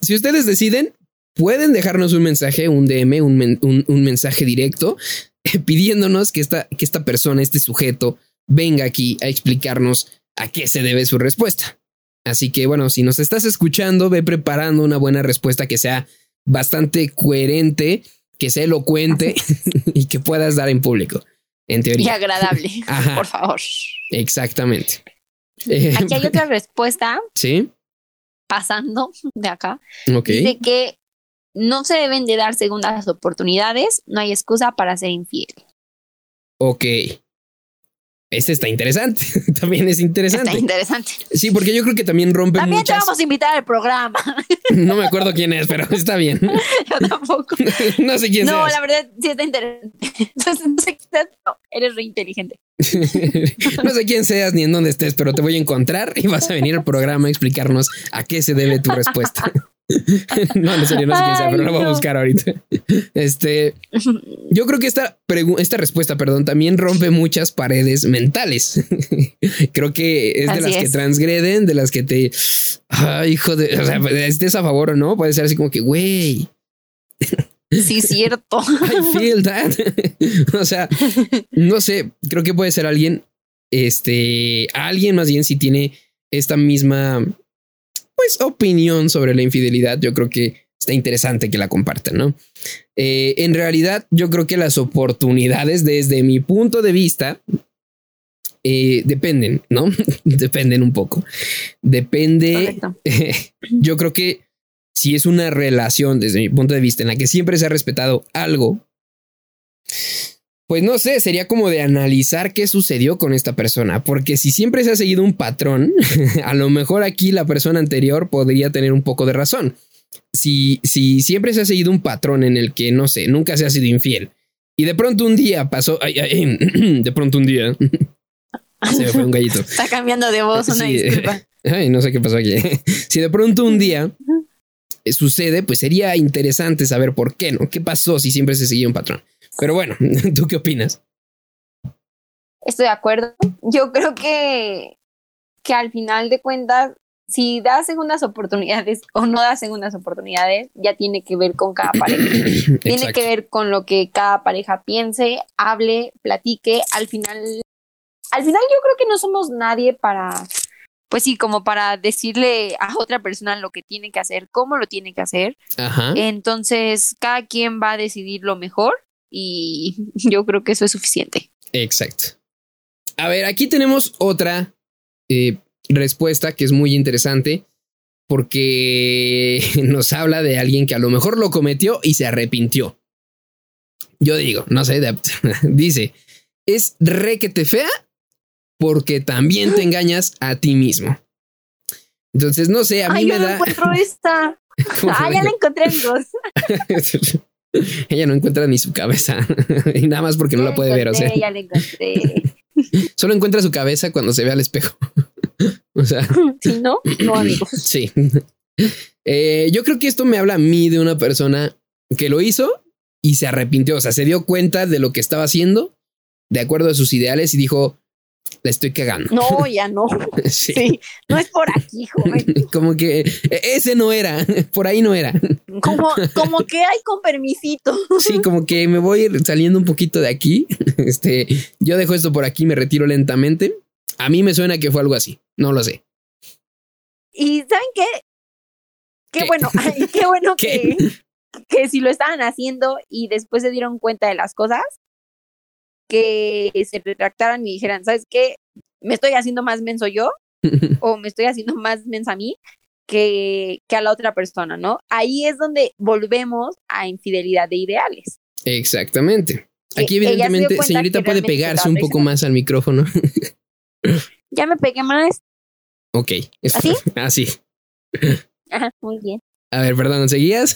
si ustedes deciden, pueden dejarnos un mensaje, un DM, un, men- un- un mensaje directo pidiéndonos que esta, que esta persona, este sujeto, venga aquí a explicarnos a qué se debe su respuesta. Así que bueno, si nos estás escuchando, ve preparando una buena respuesta que sea bastante coherente, que sea elocuente [laughs] y que puedas dar en público, en Y teoría. agradable, [laughs] Ajá. por favor. Exactamente. Eh, Aquí hay otra respuesta [laughs] Sí, pasando de acá. ok. Dice que no se deben de dar segundas oportunidades, no hay excusa para ser infiel. Ok. Este está interesante. [laughs] también es interesante. Está interesante. Sí, porque yo creo que también rompe También te vamos a invitar al programa. [laughs] No me acuerdo quién es, pero está bien. [laughs] Yo tampoco. no sé quién No, seas. la verdad sí está interesante. Entonces, no sé seas, pero eres re inteligente. no sé quién seas ni en dónde estés, pero te voy a encontrar y vas a venir al programa a explicarnos a qué se debe tu respuesta. [laughs] no, en serio, no sé quién sea, Ay, pero lo voy a no. buscar ahorita. Este, yo creo que esta, pregu- esta respuesta, perdón, también rompe muchas paredes mentales. [laughs] creo que es de las que transgreden, de las que te, ay, hijo de, o sea, estés a favor o no, puede ser así como que, güey, Sí, cierto. [laughs] I feel that. o sea, no sé, creo que puede ser alguien, este, alguien más bien si tiene esta misma, pues, opinión sobre la infidelidad. Yo creo que está interesante que la compartan, ¿no? Eh, en realidad, yo creo que las oportunidades, desde mi punto de vista, eh, dependen, ¿no? [laughs] dependen un poco. Depende [laughs] yo creo que si es una relación desde mi punto de vista en la que siempre se ha respetado algo, pues no sé, sería como de analizar qué sucedió con esta persona, porque si siempre se ha seguido un patrón, [laughs] a lo mejor aquí la persona anterior podría tener un poco de razón. Si, si siempre se ha seguido un patrón en el que, no sé, nunca se ha sido infiel, y de pronto un día pasó, ay, ay, [clears throat] de pronto un día, [laughs] se me fue un gallito. Está cambiando de voz, una Sí. disculpa. [laughs] Ay, no sé qué pasó aquí. Si de pronto un día eh, sucede, pues sería interesante saber por qué, ¿no? ¿Qué pasó si siempre se seguía un patrón? Pero bueno, [laughs] ¿tú qué opinas? Estoy de acuerdo. Yo creo que, que al final de cuentas, si da segundas oportunidades o no da segundas oportunidades, ya tiene que ver con cada [clears throat] pareja. Tiene Exacto. que ver con lo que cada pareja piense, hable, platique. Al final, al final yo creo que no somos nadie para, pues sí, como para decirle a otra persona lo que tiene que hacer, cómo lo tiene que hacer. Ajá. Entonces, cada quien va a decidir lo mejor y [laughs] yo creo que eso es suficiente. Exacto. A ver, aquí tenemos otra eh, respuesta que es muy interesante porque [laughs] nos habla de alguien que a lo mejor lo cometió y se arrepintió. Yo digo, no sé, [laughs] dice, es requete fea porque también te [gasps] engañas a ti mismo. Entonces, no sé, a mí Ay, me yo no da... encuentro esta. ¿Cómo Ah, que ya la encontré, amigos. [laughs] Ella no encuentra ni su cabeza. [laughs] y nada más porque no la puede ver. O sea, encontré, Ya la encontré. [laughs] solo encuentra su cabeza cuando se ve al espejo. o sea, Si no, no, amigos. sí. Eh, yo creo que esto me habla a mí de una persona que lo hizo y se arrepintió. O sea, se dio cuenta de lo que estaba haciendo de acuerdo a sus ideales y dijo, la estoy cagando. No, [laughs] ya no. Sí. Sí, no es por aquí, joven. [laughs] Como que e- ese no era, [laughs] por ahí no era. Como, como que hay con permisito. Sí, como que me voy saliendo un poquito de aquí. Este, yo dejo esto por aquí, me retiro lentamente. A mí me suena que fue algo así. No lo sé. Y ¿saben qué? Qué, ¿Qué? bueno, ay, qué bueno ¿Qué? que, que si lo estaban haciendo y después se dieron cuenta de las cosas, que se retractaran y dijeran, ¿sabes qué? Me estoy haciendo más menso yo [laughs] o me estoy haciendo más mensa a mí que, que a la otra persona, ¿no? Ahí es donde volvemos a infidelidad de ideales. Exactamente. Aquí se dio evidentemente, señorita, puede pegarse un poco más al micrófono. [laughs] Ya me pegué más. ok. ¿Así? [laughs] Así. Ajá, muy bien. A ver, perdón, ¿seguías?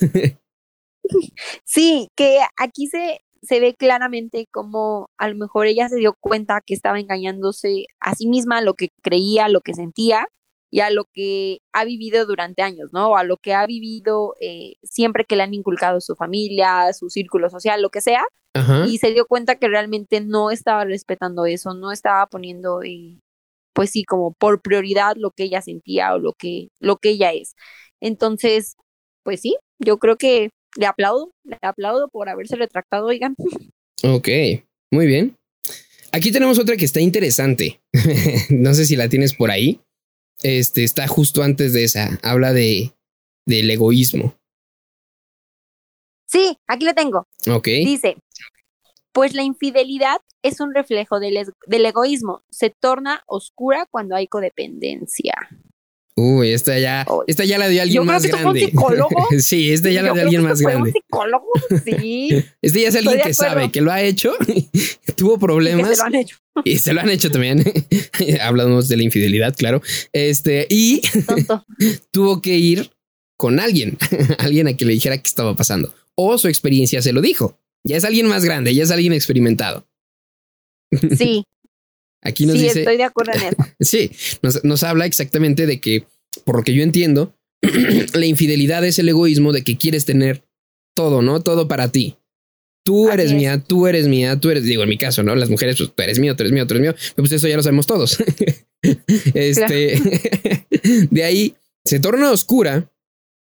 Sí, que aquí se, se ve claramente como a lo mejor ella se dio cuenta que estaba engañándose a sí misma, a lo que creía, a lo que sentía y a lo que ha vivido durante años, ¿no? O a lo que ha vivido eh, siempre que le han inculcado su familia, su círculo social, lo que sea, Ajá. y se dio cuenta que realmente no estaba respetando eso, no estaba poniendo, eh, pues sí, como por prioridad lo que ella sentía o lo que, lo que ella es. Entonces, pues sí, yo creo que le aplaudo, le aplaudo por haberse retractado, oigan. Ok, muy bien. Aquí tenemos otra que está interesante. [laughs] no sé si la tienes por ahí. Este está justo antes de esa. Habla de del egoísmo. Sí, aquí lo tengo. Ok. Dice, pues la infidelidad es un reflejo del, del egoísmo, se torna oscura cuando hay codependencia. Uy, esta ya, esta ya la dio alguien Yo creo más que [laughs] fue un grande. psicólogo. sí, esta ya la dio alguien más grande. Un psicólogo, sí. Este ya es alguien que sabe que lo ha hecho, [laughs] tuvo que problemas se lo han hecho. y se lo han hecho también. [laughs] Hablamos de la infidelidad, claro. Este, y tuvo que ir con alguien, alguien a que le dijera qué estaba pasando. O su experiencia se lo dijo. Ya es alguien más grande, ya es alguien experimentado. Sí, Aquí nos sí, dice, estoy de acuerdo en eso. [laughs] sí, nos, nos habla exactamente de que, por lo que yo entiendo, [clears throat] la infidelidad es el egoísmo de que quieres tener todo, ¿no? Todo para ti. Tú Así eres es. mía, tú eres mía, tú eres, digo, en mi caso, ¿no? Las mujeres, pues tú eres mío, tú eres mío, tú eres mío. Pues eso ya lo sabemos todos. [laughs] este, [laughs] de ahí se torna oscura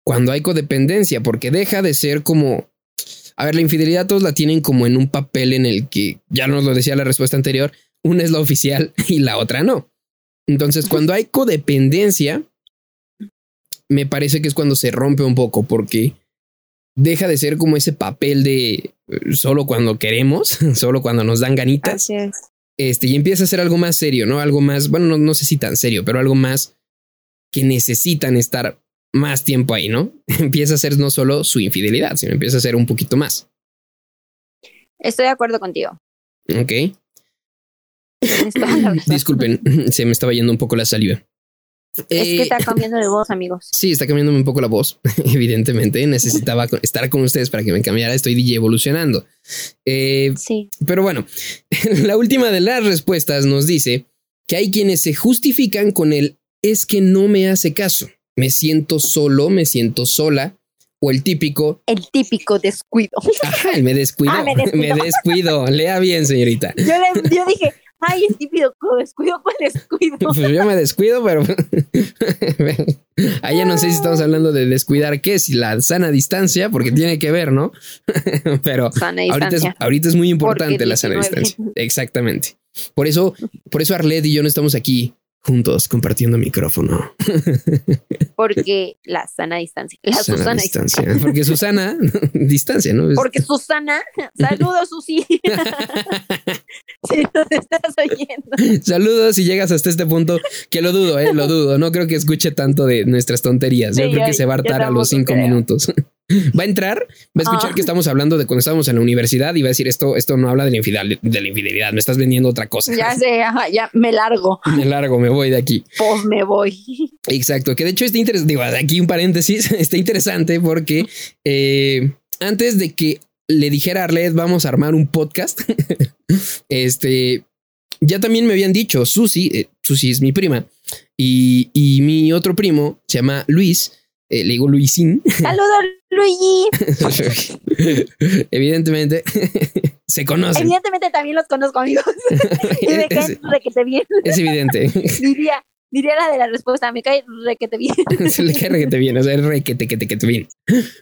cuando hay codependencia, porque deja de ser como, a ver, la infidelidad todos la tienen como en un papel en el que, ya nos lo decía la respuesta anterior, una es la oficial [laughs] y la otra no. Entonces, cuando hay codependencia, me parece que es cuando se rompe un poco, porque deja de ser como ese papel de eh, solo cuando queremos, [laughs] solo cuando nos dan ganitas, Así es. este, y empieza a ser algo más serio, ¿no? Algo más, bueno, no, no sé si tan serio, pero algo más que necesitan estar más tiempo ahí, ¿no? [laughs] Empieza a ser no solo su infidelidad, sino empieza a ser un poquito más. Estoy de acuerdo contigo. Ok. Tienes toda la razón. [laughs] Disculpen, [laughs] se me estaba yendo un poco la saliva. Es que Eh, está [laughs] cambiando de voz, amigos. Sí, está cambiándome un poco la voz. Evidentemente, necesitaba estar con ustedes para que me cambiara. Estoy DJ evolucionando. Eh, Sí. pero bueno, la última de las respuestas nos dice que hay quienes se justifican con el es que no me hace caso. Me siento solo, me siento sola. O el típico, El típico descuido. ajá, me descuido. Ah, me descuido. me descuido. Lea bien, señorita. Yo, le, yo dije, ay, el típico [laughs] descuido, ¿cuál descuido? Pues yo me descuido, pero [laughs] ahí ya no sé si estamos hablando de descuidar qué, si la sana distancia, porque tiene que ver, ¿no? [laughs] pero ahorita es, distancia. ahorita es muy importante Porque la sana 19. distancia. Exactamente. Por eso, por eso Arlet y yo no estamos aquí juntos compartiendo micrófono. [laughs] Porque la sana distancia. La Sana Susana distancia. Porque Susana, [laughs] distancia, ¿no? Porque Susana, [laughs] saludos Susi. si nos estás oyendo. Saludos si llegas hasta este punto, que lo dudo, eh, lo dudo. No creo que escuche tanto de nuestras tonterías. Yo Sí, creo yo- que se va a hartar a los cinco creo. minutos. [laughs] Va a entrar, va a escuchar Ah. que estamos hablando de cuando estábamos en la universidad y va a decir esto, esto no habla de la, infidel- de la infidelidad, me estás vendiendo otra cosa. Ya [laughs] sé, ajá, ya me largo. [laughs] Me largo, me voy de aquí. Pues me voy. Exacto, que de hecho está interesante, digo, aquí un paréntesis, está interesante porque eh, antes de que le dijera a Arlet, vamos a armar un podcast, este, ya también me habían dicho, Susi, eh, Susi es mi prima, y, y mi otro primo se llama Luis, eh, le digo Luisín, Saludos, Luigi. [laughs] evidentemente [laughs] se conocen, Evidentemente también los conozco, amigos. [laughs] y me caen requete bien. es evidente, Diría, diría la de la respuesta, me cae requete bien. se le cae requete bien, o sea, es requete, que te, que te bien.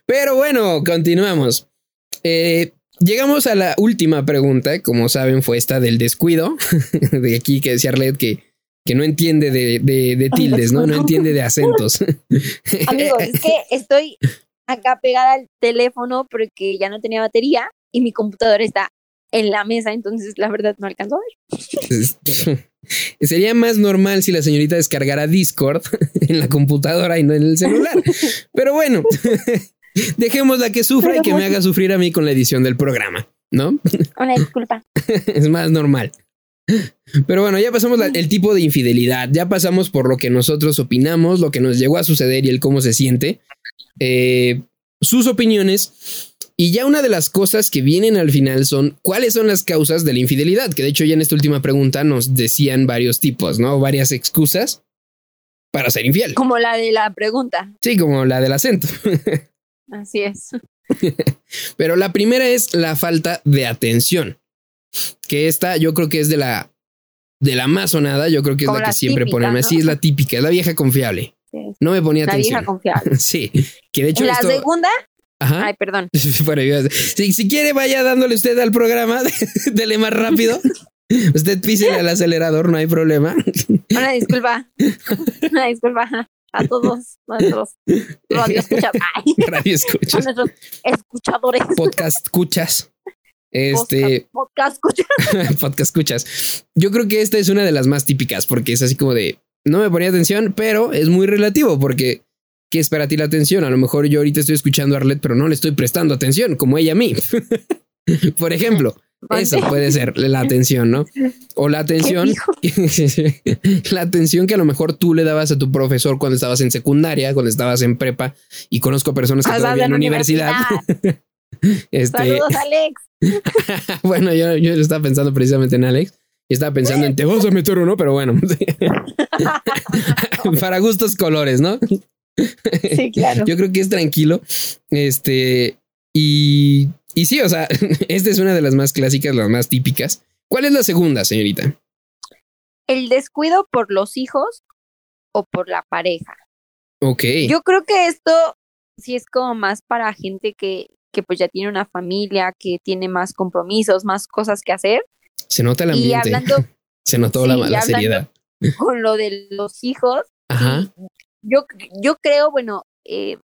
Pero bueno, continuamos. Eh, llegamos a la última pregunta, como saben, fue esta del descuido, de aquí que decía Arlet que, que no entiende de, de, de tildes, ¿no? No entiende de acentos. Amigos, es que estoy acá pegada al teléfono porque ya no tenía batería y mi computadora está en la mesa, entonces la verdad no alcanzó a ver. [laughs] Sería más normal si la señorita descargara Discord [laughs] en la computadora y no en el celular. [laughs] Pero bueno, dejémosla que sufra y que me haga sufrir a mí con la edición del programa, ¿no? Una disculpa. es más normal. Pero bueno, ya pasamos la- el tipo de infidelidad, ya pasamos por lo que nosotros opinamos, lo que nos llegó a suceder y el cómo se siente, eh, sus opiniones. Y ya una de las cosas que vienen al final son cuáles son las causas de la infidelidad, que de hecho ya en esta última pregunta nos decían varios tipos, ¿no? Varias excusas para ser infiel. Como la de la pregunta. Sí, como la del acento. [laughs] Así es. [laughs] Pero la primera es la falta de atención. Que esta yo creo que es de la de la más sonada, yo creo que es Como la que la siempre típica, ponen. ¿no? Así es la típica, es la vieja confiable. Sí. No me ponía La atención. vieja confiable. [laughs] Sí, que de hecho la esto, segunda, ajá. ay, perdón. [laughs] Bueno, yo- si, si quiere vaya dándole usted al programa, [laughs] dele más rápido. Usted písele al acelerador, no hay problema. Una disculpa. Una disculpa a todos nuestros radioescuchadores. Ay, Radio a escuchas, nuestros escuchadores. podcast escuchas. Este, Podcast, podcast escucha. podcast escuchas. Yo creo que esta es una de las más típicas porque es así como de no me ponía atención, pero es muy relativo porque ¿qué es para ti la atención? A lo mejor yo ahorita estoy escuchando a Arlet, pero no le estoy prestando atención como ella a mí. [laughs] Por ejemplo, eso puede ser la atención, ¿no? O la atención, [laughs] la atención que a lo mejor tú le dabas a tu profesor cuando estabas en secundaria, cuando estabas en prepa y conozco personas que todavía en en universidad. [laughs] Este, Saludos, Alex. bueno, yo, yo estaba pensando precisamente en Alex estaba pensando en te vas a meter o no, pero bueno, [laughs] [laughs] para gustos colores, ¿no? Sí, claro. Yo creo que es tranquilo. Este, y, y sí, o sea, [laughs] esta es una de las más clásicas, las más típicas. ¿Cuál es la segunda, señorita? El descuido por los hijos o por la pareja. Ok. Yo creo que esto sí es como más para gente que, que pues ya tiene una familia, que tiene más compromisos, más cosas que hacer. Se nota el Y ambiente. hablando [laughs] Se notó sí, la, seriedad. con lo de los hijos, Ajá. yo, yo creo, bueno, eh,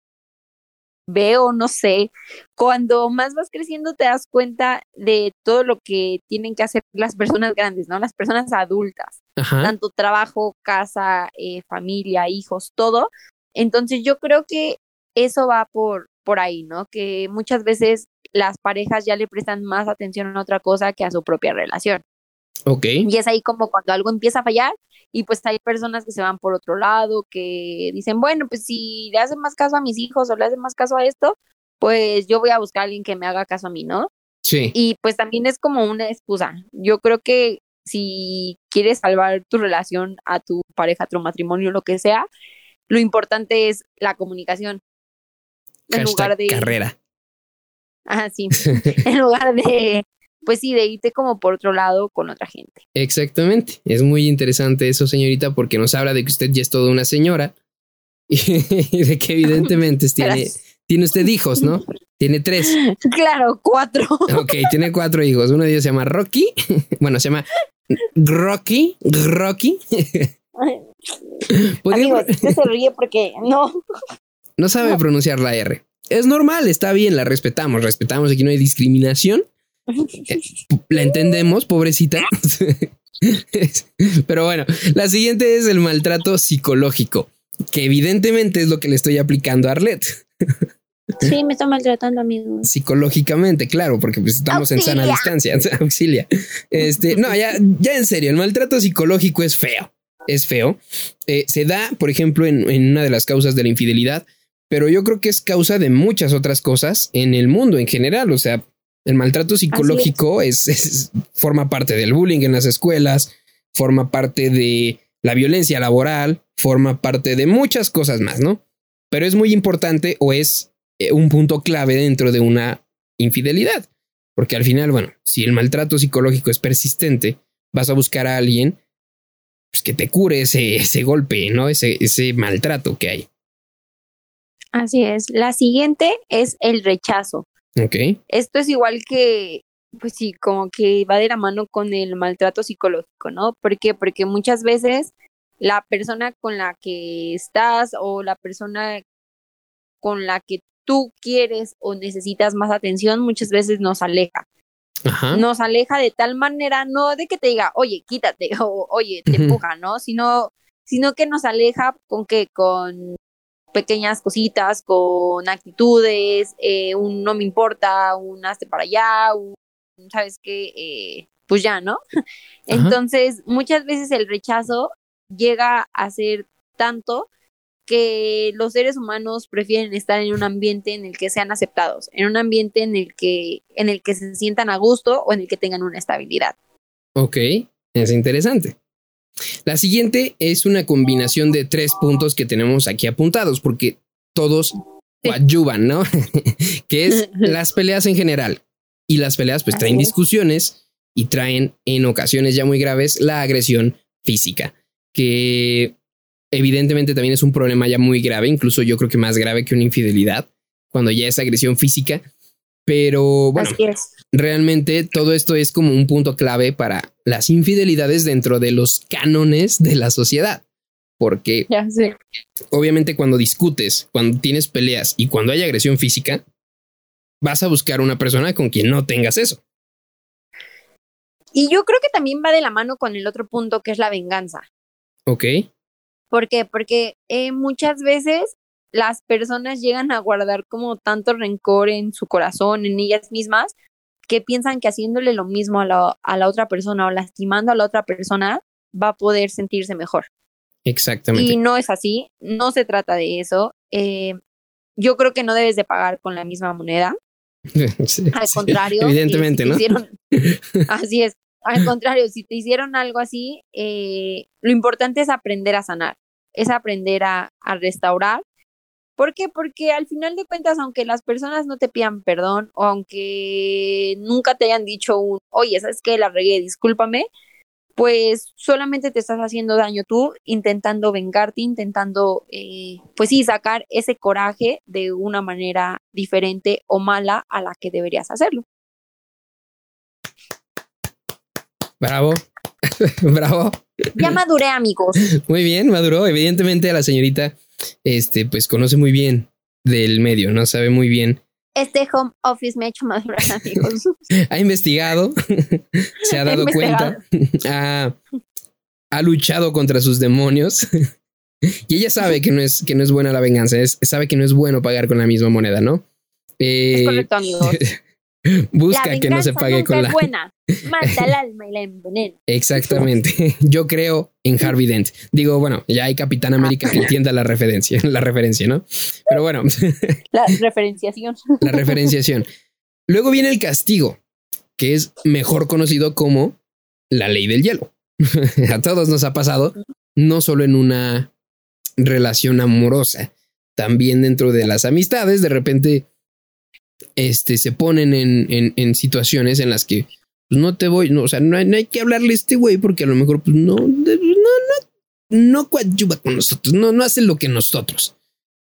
veo, no sé, cuando más vas creciendo te das cuenta de todo lo que tienen que hacer las personas grandes, ¿no? Las personas adultas, Ajá. tanto trabajo, casa, eh, familia, hijos, todo. Entonces yo creo que eso va por, por ahí, ¿no? Que muchas veces las parejas ya le prestan más atención a otra cosa que a su propia relación. Ok. Y es ahí como cuando algo empieza a fallar y pues hay personas que se van por otro lado, que dicen, bueno, pues si le hacen más caso a mis hijos o le hacen más caso a esto, pues yo voy a buscar a alguien que me haga caso a mí, ¿no? Sí. Y pues también es como una excusa. Yo creo que si quieres salvar tu relación a tu pareja, a tu matrimonio, lo que sea, lo importante es la comunicación. En Hashtag lugar de... carrera. Ah, sí. [laughs] en lugar de, pues sí, de irte como por otro lado con otra gente. Exactamente. Es muy interesante eso, señorita, porque nos habla de que usted ya es toda una señora [laughs] y de que evidentemente [laughs] tiene, tiene usted hijos, ¿no? Tiene tres. Claro, cuatro. Ok, tiene cuatro hijos. Uno de ellos se llama Rocky. Bueno, se llama Rocky. Rocky. Amigos, usted se ríe porque no. No sabe pronunciar la R. Es normal, está bien, la respetamos, respetamos, aquí no hay discriminación. [laughs] La entendemos, pobrecita. [laughs] Pero bueno, la siguiente es el maltrato psicológico, que evidentemente es lo que le estoy aplicando a Arlet. Sí, me está maltratando, amigo. Psicológicamente, claro, porque pues estamos en sana distancia. [laughs] Auxilia. Este, no, ya, ya en serio, el maltrato psicológico es feo. Es feo. Eh, se da, por ejemplo, en, una de las causas de la infidelidad, pero yo creo que es causa de muchas otras cosas en el mundo en general. O sea, el maltrato psicológico es, forma parte del bullying en las escuelas, forma parte de la violencia laboral, forma parte de muchas cosas más, ¿no? Pero es muy importante o es eh, un punto clave dentro de una infidelidad. Porque al final, bueno, si el maltrato psicológico es persistente, vas a buscar a alguien pues, que te cure ese, ese golpe, ¿no? Ese, ese maltrato que hay. Así es. La siguiente es el rechazo. Ok. Esto es igual que, pues sí, como que va de la mano con el maltrato psicológico, ¿no? ¿Por qué? Porque muchas veces la persona con la que estás o la persona con la que tú quieres o necesitas más atención, muchas veces nos aleja. Nos aleja de tal manera, no de que te diga, oye, quítate, [laughs] o oye, te empuja, ¿no? Sino, sino que nos aleja con que, con pequeñas cositas, con actitudes, eh, un no me importa, un hazte para allá, un, ¿sabes qué? Eh, pues ya, ¿no? [laughs] Entonces, muchas veces el rechazo llega a ser tanto que los seres humanos prefieren estar en un ambiente en el que sean aceptados, en un ambiente en el que, en el que se sientan a gusto o en el que tengan una estabilidad. Ok, es interesante. La siguiente es una combinación de tres puntos que tenemos aquí apuntados, porque todos coadyuvan, ¿no? [laughs] que es [laughs] las peleas en general. Y las peleas pues traen discusiones y traen en ocasiones ya muy graves la agresión física, que evidentemente también es un problema ya muy grave, incluso yo creo que más grave que una infidelidad, cuando ya es agresión física. Pero bueno, realmente todo esto es como un punto clave para las infidelidades dentro de los cánones de la sociedad. Porque obviamente cuando discutes, cuando tienes peleas y cuando hay agresión física, vas a buscar una persona con quien no tengas eso. Y yo creo que también va de la mano con el otro punto que es la venganza. Ok. ¿Por qué? Porque eh, muchas veces las personas llegan a guardar como tanto rencor en su corazón, en ellas mismas, que piensan que haciéndole lo mismo a la, a la otra persona o lastimando a la otra persona va a poder sentirse mejor. Exactamente. Y no es así, no se trata de eso. Eh, yo creo que no debes de pagar con la misma moneda. [laughs] Al contrario, evidentemente, ¿no? [laughs] así es. Al contrario, si te hicieron algo así, eh, lo importante es aprender a sanar es aprender a, restaurar. ¿Por qué? Porque al final de cuentas, aunque las personas no te pidan perdón o aunque nunca te hayan dicho un, oye, ¿sabes qué? La regué, discúlpame, pues solamente te estás haciendo daño tú, intentando vengarte, intentando, eh, pues sí, sacar ese coraje de una manera diferente o mala a la que deberías hacerlo. Bravo, [laughs] bravo. Ya maduré, amigos. Muy bien, maduró. Evidentemente la señorita, este, pues conoce muy bien del medio, ¿no? Sabe muy bien. Este home office me ha hecho madurar, [laughs] amigos. ha investigado, [laughs] se ha dado cuenta, ha, [laughs] ha, luchado contra sus demonios. y ella sabe que no es, que no es buena la venganza, es, sabe que no es bueno pagar con la misma moneda, ¿no? es correcto, amigos. Busca que no se pague con la. buena. Mata [laughs] el alma y la envenena. Exactamente. [laughs] Yo creo en Harvey Dent. Digo, bueno, ya hay Capitán América que entienda la referencia, [laughs] la referencia, ¿no? Pero bueno. La referenciación. La referenciación. Luego viene el castigo, que es mejor conocido como la ley del hielo. A todos nos ha pasado, no solo en una relación amorosa, también dentro de las amistades, de repente este, se ponen en, en, situaciones en las que pues, no te voy, no, o sea, no hay, que hablarle a este güey porque a lo mejor pues, no, no, no, no coadyuva con nosotros, no, no hace lo que nosotros.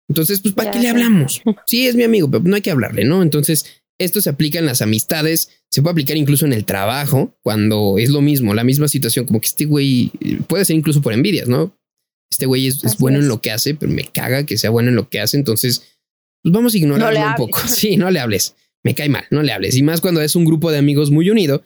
Entonces, pues, ¿para qué le hablamos? [laughs] Sí, es mi amigo, pero no hay que hablarle, ¿no? Entonces, esto se aplica en las amistades, se puede aplicar incluso en el trabajo, cuando es lo mismo, la misma situación, como que este güey puede ser incluso por envidias, ¿no? Este güey es, es bueno en lo que hace, pero me caga que sea bueno en lo que hace. Entonces, vamos a ignorarlo un poco. [laughs] Sí, no le hables. Me cae mal, no le hables. Y más cuando es un grupo de amigos muy unido,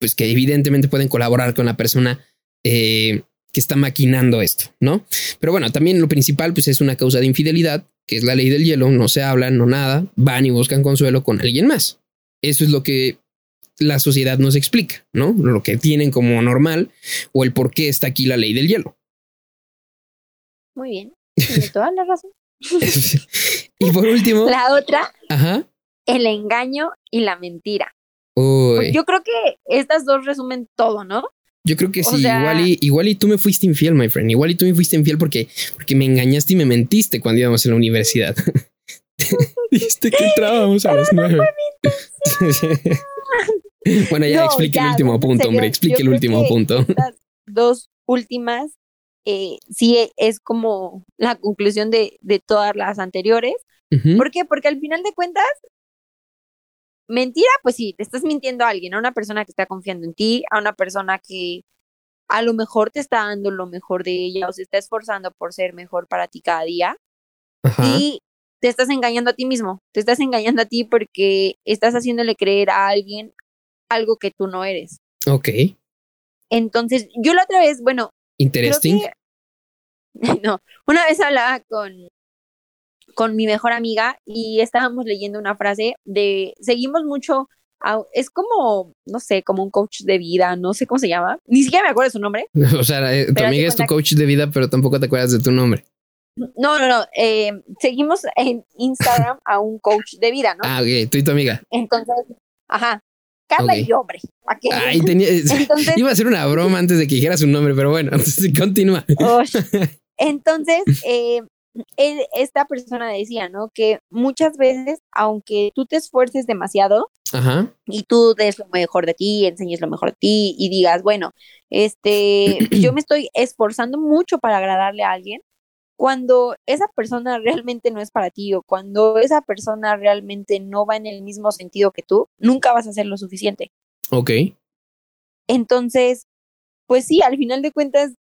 pues que evidentemente pueden colaborar con la persona eh, que está maquinando esto, ¿no? Pero bueno, también lo principal, pues es una causa de infidelidad, que es la ley del hielo. No se hablan, no nada. Van y buscan consuelo con alguien más. Eso es lo que la sociedad nos explica, ¿no? Lo que tienen como normal o el por qué está aquí la ley del hielo. Muy bien. Tiene toda la razón. [laughs] y por último, La otra, ajá. el engaño y la mentira. Uy, yo, yo creo que estas dos resumen todo, ¿no? creo que o sí, sea- igual, y, igual y tú me fuiste infiel, my friend. Igual y tú me fuiste infiel porque, porque me engañaste y me mentiste cuando íbamos en la universidad. [laughs] Dijiste que [laughs] entrábamos a las nueve. bueno, ya No, explique el último punto, serio, hombre. Explique yo el último punto. Estas dos últimas, eh, sí e- es como la conclusión de, de todas las anteriores. Ujú. ¿Por qué? Porque al final de cuentas, mentira, pues sí, te estás mintiendo a alguien, a una persona que está confiando en ti, a una persona que a lo mejor te está dando lo mejor de ella o se está esforzando por ser mejor para ti cada día Ajá. y te estás engañando a ti mismo, te estás engañando a ti porque estás haciéndole creer a alguien algo que tú no eres. Ok. Entonces, yo la otra vez, bueno, Interesting. que [laughs] no, una vez hablaba con con mi mejor amiga y estábamos leyendo una frase de seguimos mucho a- es como no sé, como un coach de vida, no sé cómo se llama, ni siquiera me acuerdo de su nombre. [laughs] O sea, eh, tu amiga es tu coach de vida, pero tampoco te acuerdas de tu nombre. No, no, no, eh, seguimos en Instagram a un coach de vida, ¿no? Ah, ok. Tú y tu amiga. Entonces, ajá, Carla y hombre. ¿pa' qué? Ay, tenía. [laughs] Entonces, Iba a hacer una broma antes de que dijeras su nombre, pero bueno, [laughs] continúa. Ush. [laughs] Entonces, eh, él- esta persona decía, ¿no? Que muchas veces, aunque tú te esfuerces demasiado Ajá. y tú des lo mejor de ti, enseñes lo mejor de ti y digas, bueno, este, yo me estoy esforzando mucho para agradarle a alguien, cuando esa persona realmente no es para ti o cuando esa persona realmente no va en el mismo sentido que tú, nunca vas a hacer lo suficiente. Ok. Entonces, pues sí, al final de cuentas,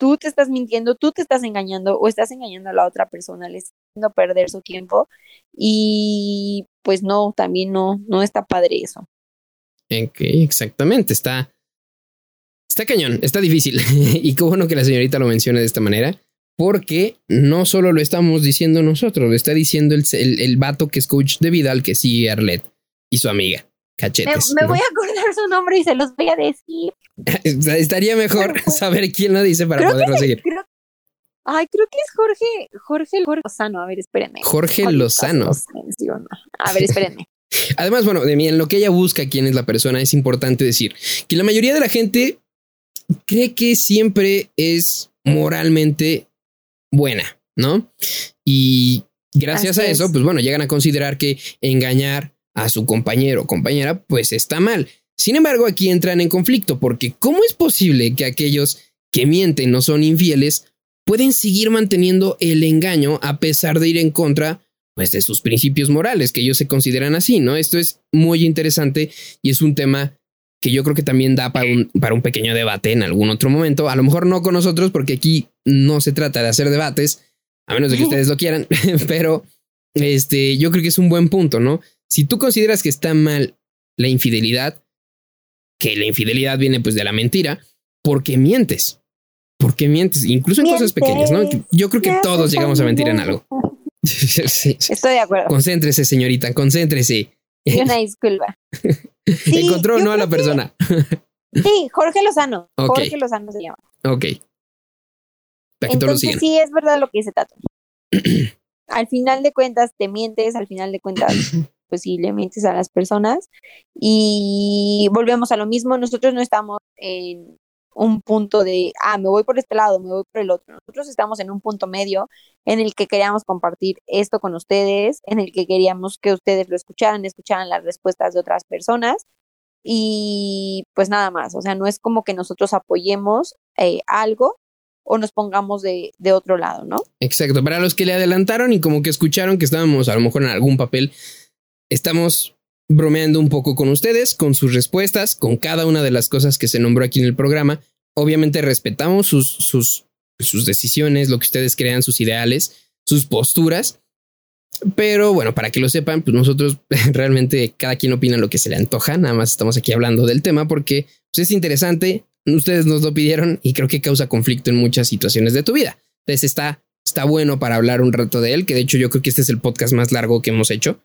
tú te estás mintiendo, tú te estás engañando o estás engañando a la otra persona, le estás haciendo perder su tiempo y pues no, también no, no está padre eso. Ok, exactamente. Está. Está cañón, está difícil. [laughs] y qué bueno que la señorita lo mencione de esta manera, porque no solo lo estamos diciendo nosotros, lo está diciendo el, el, el vato que es coach de vida al que sigue Arlet y su amiga. Me, Cachetes. me ¿no? voy a acordar su nombre y se los voy a decir. [laughs] Estaría mejor saber quién lo dice para creo poderlo seguir. Creo, ay, creo que es Jorge, Jorge, Jorge Lozano. A ver, espérenme. Jorge Lozano. A ver, espérenme. [laughs] Además, bueno, de mí, en lo que ella busca quién es la persona, es importante decir que la mayoría de la gente cree que siempre es moralmente buena, ¿no? Y gracias Así a eso, es. pues bueno, llegan a considerar que engañar a su compañero o compañera, pues está mal. Sin embargo, aquí entran en conflicto, porque ¿cómo es posible que aquellos que mienten no son infieles pueden seguir manteniendo el engaño a pesar de ir en contra pues de sus principios morales, que ellos se consideran así, ¿no? Esto es muy interesante y es un tema que yo creo que también da para un, para un pequeño debate en algún otro momento. A lo mejor no con nosotros, porque aquí no se trata de hacer debates, a menos de que [laughs] ustedes lo quieran, [laughs] pero este, yo creo que es un buen punto, ¿no? Si tú consideras que está mal la infidelidad, que la infidelidad viene pues de la mentira, ¿por qué mientes? ¿Por qué mientes? Incluso en cosas pequeñas, ¿no? Yo creo que Mientes, todos llegamos a mentir en algo. [laughs] Sí. Estoy de acuerdo. Concéntrese, señorita, concéntrese. Y una disculpa. [laughs] Sí, Encontró no a la que- persona. [laughs] Sí, Jorge Lozano. Jorge Lozano se llama. Ok. Entonces sí es verdad lo que dice Tato. [clears throat] al final de cuentas te mientes, al final de cuentas [clears throat] pues sí le mientes a las personas y volvemos a lo mismo, nosotros no estamos en un punto de, ah, me voy por este lado, me voy por el otro. Nosotros estamos en un punto medio en el que queríamos compartir esto con ustedes, en el que queríamos que ustedes lo escucharan, escucharan las respuestas de otras personas y pues nada más, o sea, no es como que nosotros apoyemos eh, algo o nos pongamos de, de otro lado, ¿no? Exacto. Para los que le adelantaron y como que escucharon que estábamos a lo mejor en algún papel, estamos bromeando un poco con ustedes, con sus respuestas, con cada una de las cosas que se nombró aquí en el programa. Obviamente respetamos sus, sus sus decisiones, lo que ustedes crean, sus ideales, sus posturas. Pero bueno, para que lo sepan, pues nosotros [laughs] realmente cada quien opina lo que se le antoja. Nada más estamos aquí hablando del tema porque pues, es interesante. Ustedes nos lo pidieron y creo que causa conflicto en muchas situaciones de tu vida. Entonces está, está bueno para hablar un rato de él, que de hecho yo creo que este es el podcast más largo que hemos hecho.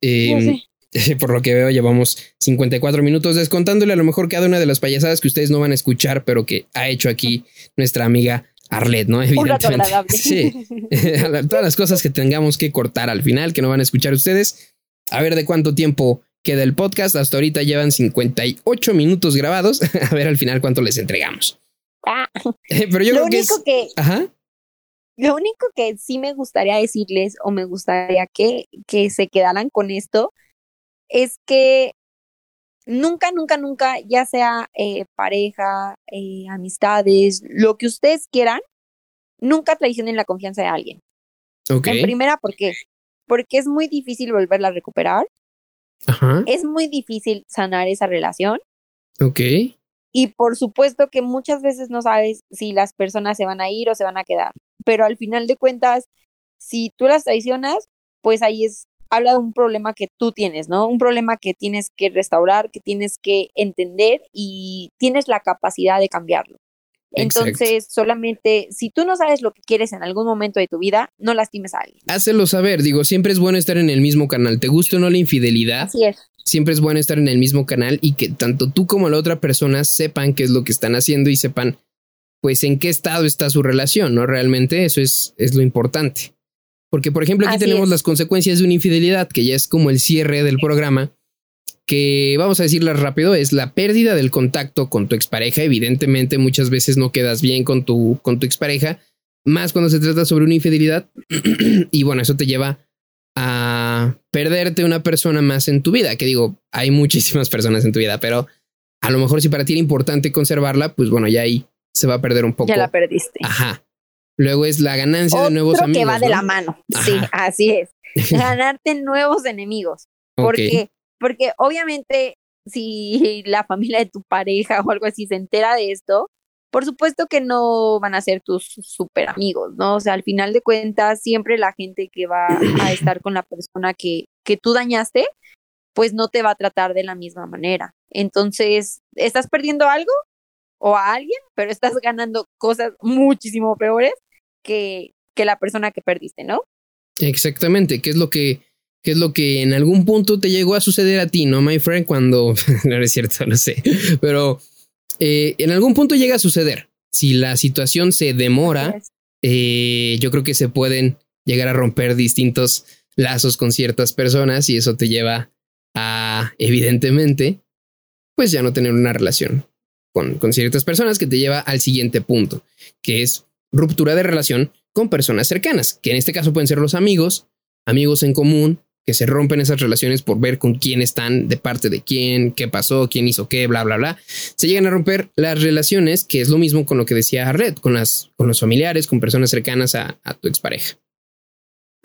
Eh, [laughs] por lo que veo, llevamos 54 minutos descontándole a lo mejor cada una de las payasadas que ustedes no van a escuchar, pero que ha hecho aquí [laughs] nuestra amiga Arlet, ¿no? Evidentemente. [laughs] Sí. Todas las cosas que tengamos que cortar al final, que no van a escuchar ustedes. A ver de cuánto tiempo queda el podcast. Hasta ahorita llevan 58 minutos grabados. A ver al final cuánto les entregamos. Ah. Pero yo lo creo que único es. que, Ajá. lo único que sí me gustaría decirles o me gustaría que, que se quedaran con esto es que nunca, nunca, nunca, ya sea eh, pareja, eh, amistades, lo que ustedes quieran, nunca traicionen la confianza de alguien. Ok. En primera, ¿por qué? Porque es muy difícil volverla a recuperar, Ajá. es muy difícil sanar esa relación Ok. y por supuesto que muchas veces no sabes si las personas se van a ir o se van a quedar, pero al final de cuentas, si tú las traicionas, pues ahí es habla de un problema que tú tienes, ¿no? Un problema que tienes que restaurar, que tienes que entender y tienes la capacidad de cambiarlo. Exacto. Entonces, solamente si tú no sabes lo que quieres en algún momento de tu vida, no lastimes a alguien. Hácelo saber. Digo, siempre es bueno estar en el mismo canal. ¿Te gusta o no la infidelidad? Así es. siempre es bueno estar en el mismo canal y que tanto tú como la otra persona sepan qué es lo que están haciendo y sepan pues en qué estado está su relación, ¿no? Realmente eso es, es lo importante. Porque, por ejemplo, aquí Así tenemos es. las consecuencias de una infidelidad, que ya es como el cierre del programa, que vamos a decirlas rápido, es la pérdida del contacto con tu expareja. Evidentemente, muchas veces no quedas bien con tu, con tu expareja, más cuando se trata sobre una infidelidad. [clears throat] y bueno, eso te lleva a perderte una persona más en tu vida. Que digo, hay muchísimas personas en tu vida, pero a lo mejor si para ti era importante conservarla, pues bueno, ya ahí se va a perder un poco. Ya la perdiste. Ajá. Luego es la ganancia de nuevos amigos. que va de la mano. Sí, así es. [laughs] Ganarte nuevos enemigos. Porque, porque obviamente, si [laughs] la familia de tu pareja o algo así se entera de esto, por supuesto que no van a ser tus super amigos, ¿no? O sea, al final de cuentas, siempre la gente que va a estar con la persona que, que tú dañaste, pues no te va a tratar de la misma manera. Entonces, ¿estás perdiendo algo o a alguien, pero estás ganando cosas muchísimo peores que, que la persona que perdiste, ¿no? Exactamente, ¿qué es lo que qué es lo que en algún punto te llegó a suceder a ti, no, my friend? Cuando [laughs] no es cierto, no sé, pero eh, en algún punto llega a suceder. Si la situación se demora, eh, yo creo que se pueden llegar a romper distintos lazos con ciertas personas y eso te lleva a, evidentemente, pues ya no tener una relación con, ciertas personas que te lleva al siguiente punto, que es ruptura de relación con personas cercanas, que en este caso pueden ser los amigos, amigos en común, que se rompen esas relaciones por ver con quién están, de parte de quién, qué pasó, quién hizo qué, bla, bla, bla. Se llegan a romper las relaciones, que es lo mismo con lo que decía Red, con, las, con los familiares, con personas cercanas a, a tu expareja.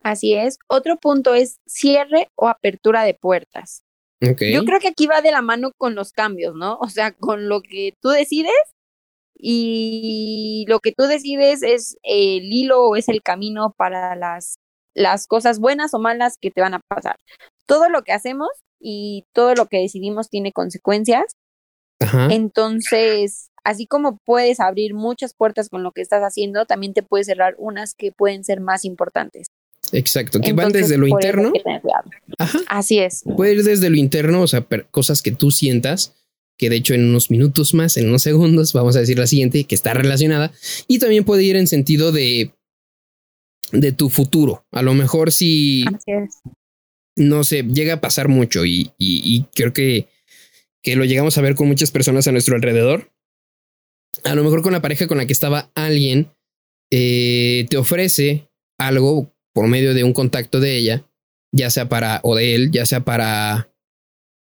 Así es. Otro punto es cierre o apertura de puertas. Yo creo que aquí va de la mano con los cambios, ¿no? O sea, con lo que tú decides y lo que tú decides es el hilo o es el camino para las, las cosas buenas o malas que te van a pasar. Todo lo que hacemos y todo lo que decidimos tiene consecuencias. Ajá. Entonces, así como puedes abrir muchas puertas con lo que estás haciendo, también te puedes cerrar unas que pueden ser más importantes. Exacto. Que van desde lo interno. Ajá. Así es. Puede ir desde lo interno, o sea, cosas que tú sientas, que de hecho en unos minutos más, en unos [laughs] segundos, vamos a decir la siguiente, que está relacionada. Y también puede ir en sentido de, de tu futuro. A lo mejor si, Así es. no sé, llega a pasar mucho y, y- y creo que, que lo llegamos a ver con muchas personas a nuestro alrededor. A lo mejor con la pareja con la que estaba alguien, eh, te ofrece algo por medio de un contacto de ella, ya sea para, o de él, ya sea para,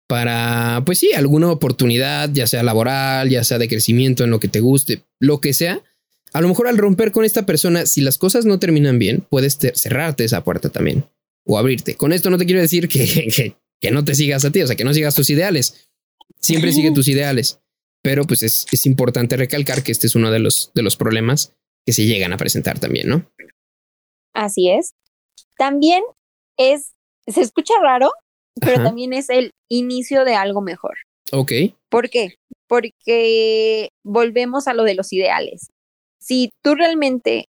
para, pues sí, alguna oportunidad, ya sea laboral, ya sea de crecimiento en lo que te guste, lo que sea. A lo mejor al romper con esta persona, si las cosas no terminan bien, puedes te- cerrarte esa puerta también o abrirte. Con esto no te quiero decir que, [laughs] que, que no te sigas a ti, o sea, que no sigas tus ideales. Siempre sigue tus ideales. Pero pues es, es importante recalcar que este es uno de los, de los problemas que se llegan a presentar también, ¿no? Así es. También es, se escucha raro, pero también es el inicio de algo mejor. Ok. ¿Por qué? Porque volvemos a lo de los ideales. Si tú realmente,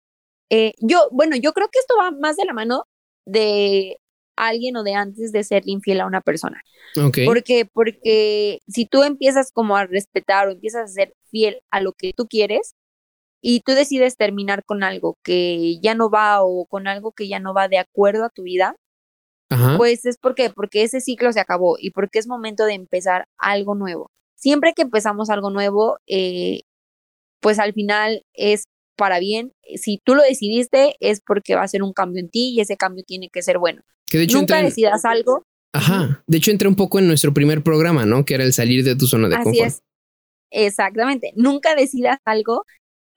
eh, yo, bueno, yo creo que esto va más de la mano de alguien o de antes de ser infiel a una persona. Ok. ¿Por qué? Porque si tú empiezas como a respetar o empiezas a ser fiel a lo que tú quieres y tú decides terminar con algo que ya no va o con algo que ya no va de acuerdo a tu vida, pues es porque porque ese ciclo se acabó y porque es momento de empezar algo nuevo. Siempre que empezamos algo nuevo, eh, pues al final es para bien. Si tú lo decidiste, es porque va a ser un cambio en ti y ese cambio tiene que ser bueno. Que de hecho Nunca decidas algo. Ajá. De hecho, entré un poco en nuestro primer programa, ¿no? Que era el salir de tu zona de Así Es. Exactamente. Nunca decidas algo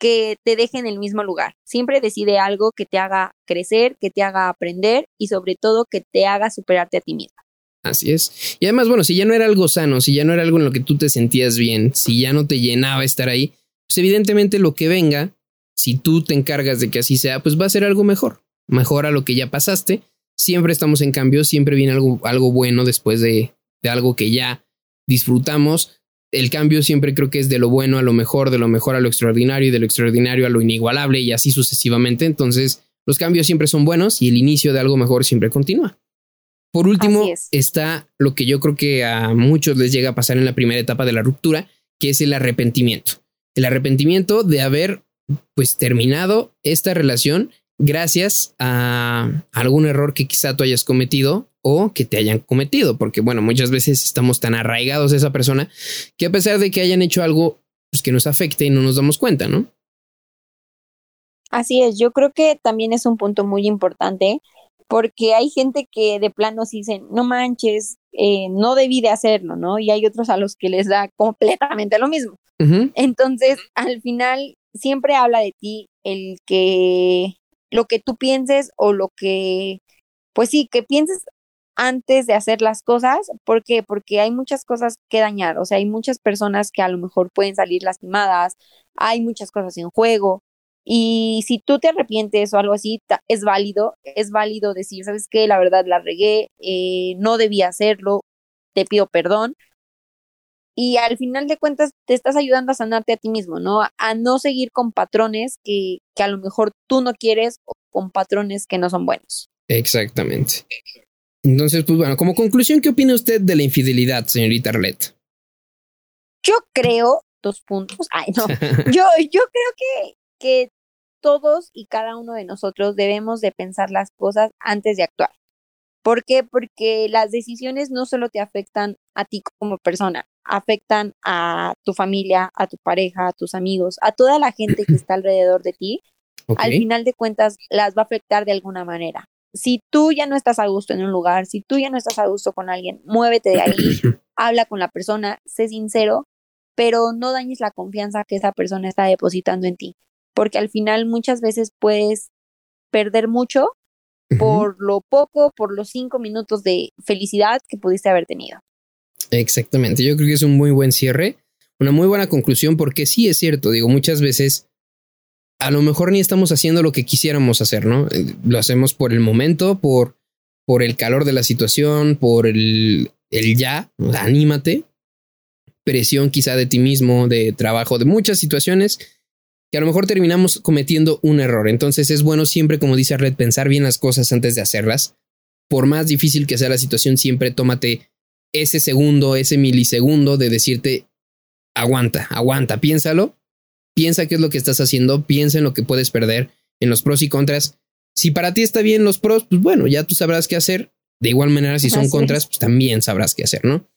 que te deje en el mismo lugar. Siempre decide algo que te haga crecer, que te haga aprender y sobre todo que te haga superarte a ti mismo. Así es. Y además, bueno, si ya no era algo sano, si ya no era algo en lo que tú te sentías bien, si ya no te llenaba estar ahí, pues evidentemente lo que venga, si tú te encargas de que así sea, pues va a ser algo mejor. Mejor a lo que ya pasaste. Siempre estamos en cambio, siempre viene algo, algo bueno después de, de algo que ya disfrutamos el cambio siempre creo que es de lo bueno a lo mejor, de lo mejor a lo extraordinario y de lo extraordinario a lo inigualable y así sucesivamente. Entonces, los cambios siempre son buenos y el inicio de algo mejor siempre continúa. Por último, está lo que yo creo que a muchos les llega a pasar en la primera etapa de la ruptura, que es el arrepentimiento. El arrepentimiento de haber pues terminado esta relación gracias a algún error que quizá tú hayas cometido o que te hayan cometido, porque bueno, muchas veces estamos tan arraigados a esa persona que a pesar de que hayan hecho algo pues, que nos afecte y no nos damos cuenta, ¿no? Así es, yo creo que también es un punto muy importante porque hay gente que de plano dicen, no manches, eh, no debí de hacerlo, ¿no? Y hay otros a los que les da completamente lo mismo. Entonces, al final, siempre habla de ti el que lo que tú pienses o lo que, pues sí, que pienses antes de hacer las cosas. ¿Por qué? Porque hay muchas cosas que dañar, o sea, hay muchas personas que a lo mejor pueden salir lastimadas, hay muchas cosas en juego. Y si tú te arrepientes o algo así, es válido, es válido decir, ¿sabes qué? La verdad la regué, eh, no debía hacerlo, te pido perdón. Y al final de cuentas te estás ayudando a sanarte a ti mismo, ¿no? A no seguir con patrones que, que a lo mejor tú no quieres o con patrones que no son buenos. Exactamente. Entonces, pues bueno, como conclusión, ¿qué opina usted de la infidelidad, señorita Arlette? Yo creo, dos puntos, ay no, [laughs] yo, yo creo que, que todos y cada uno de nosotros debemos de pensar las cosas antes de actuar. ¿Por qué? Porque las decisiones no solo te afectan a ti como persona, afectan a tu familia, a tu pareja, a tus amigos, a toda la gente que está alrededor de ti. Al final de cuentas, las va a afectar de alguna manera si tú ya no estás a gusto en un lugar, si tú ya no estás a gusto con alguien, muévete de ahí, [clears throat] habla con la persona, sé sincero, pero no dañes la confianza que esa persona está depositando en ti, porque al final muchas veces puedes perder mucho por lo poco, por los cinco minutos de felicidad que pudiste haber tenido. Exactamente, yo creo que es un muy buen cierre, una muy buena conclusión, porque sí es cierto, digo, muchas veces a lo mejor ni estamos haciendo lo que quisiéramos hacer, ¿no? Eh, lo hacemos por el momento, por, por el calor de la situación, por el, el ya, anímate, presión quizá de ti mismo, de trabajo, de muchas situaciones que a lo mejor terminamos cometiendo un error. Entonces es bueno siempre, como dice Red, pensar bien las cosas antes de hacerlas. Por más difícil que sea la situación, siempre tómate ese segundo, ese milisegundo de decirte, aguanta, aguanta, piénsalo Piensa qué es lo que estás haciendo, piensa en lo que puedes perder, en los pros y contras. Si para ti está bien los pros, pues bueno, ya tú sabrás qué hacer. De igual manera, si son contras, pues también sabrás qué hacer, ¿no?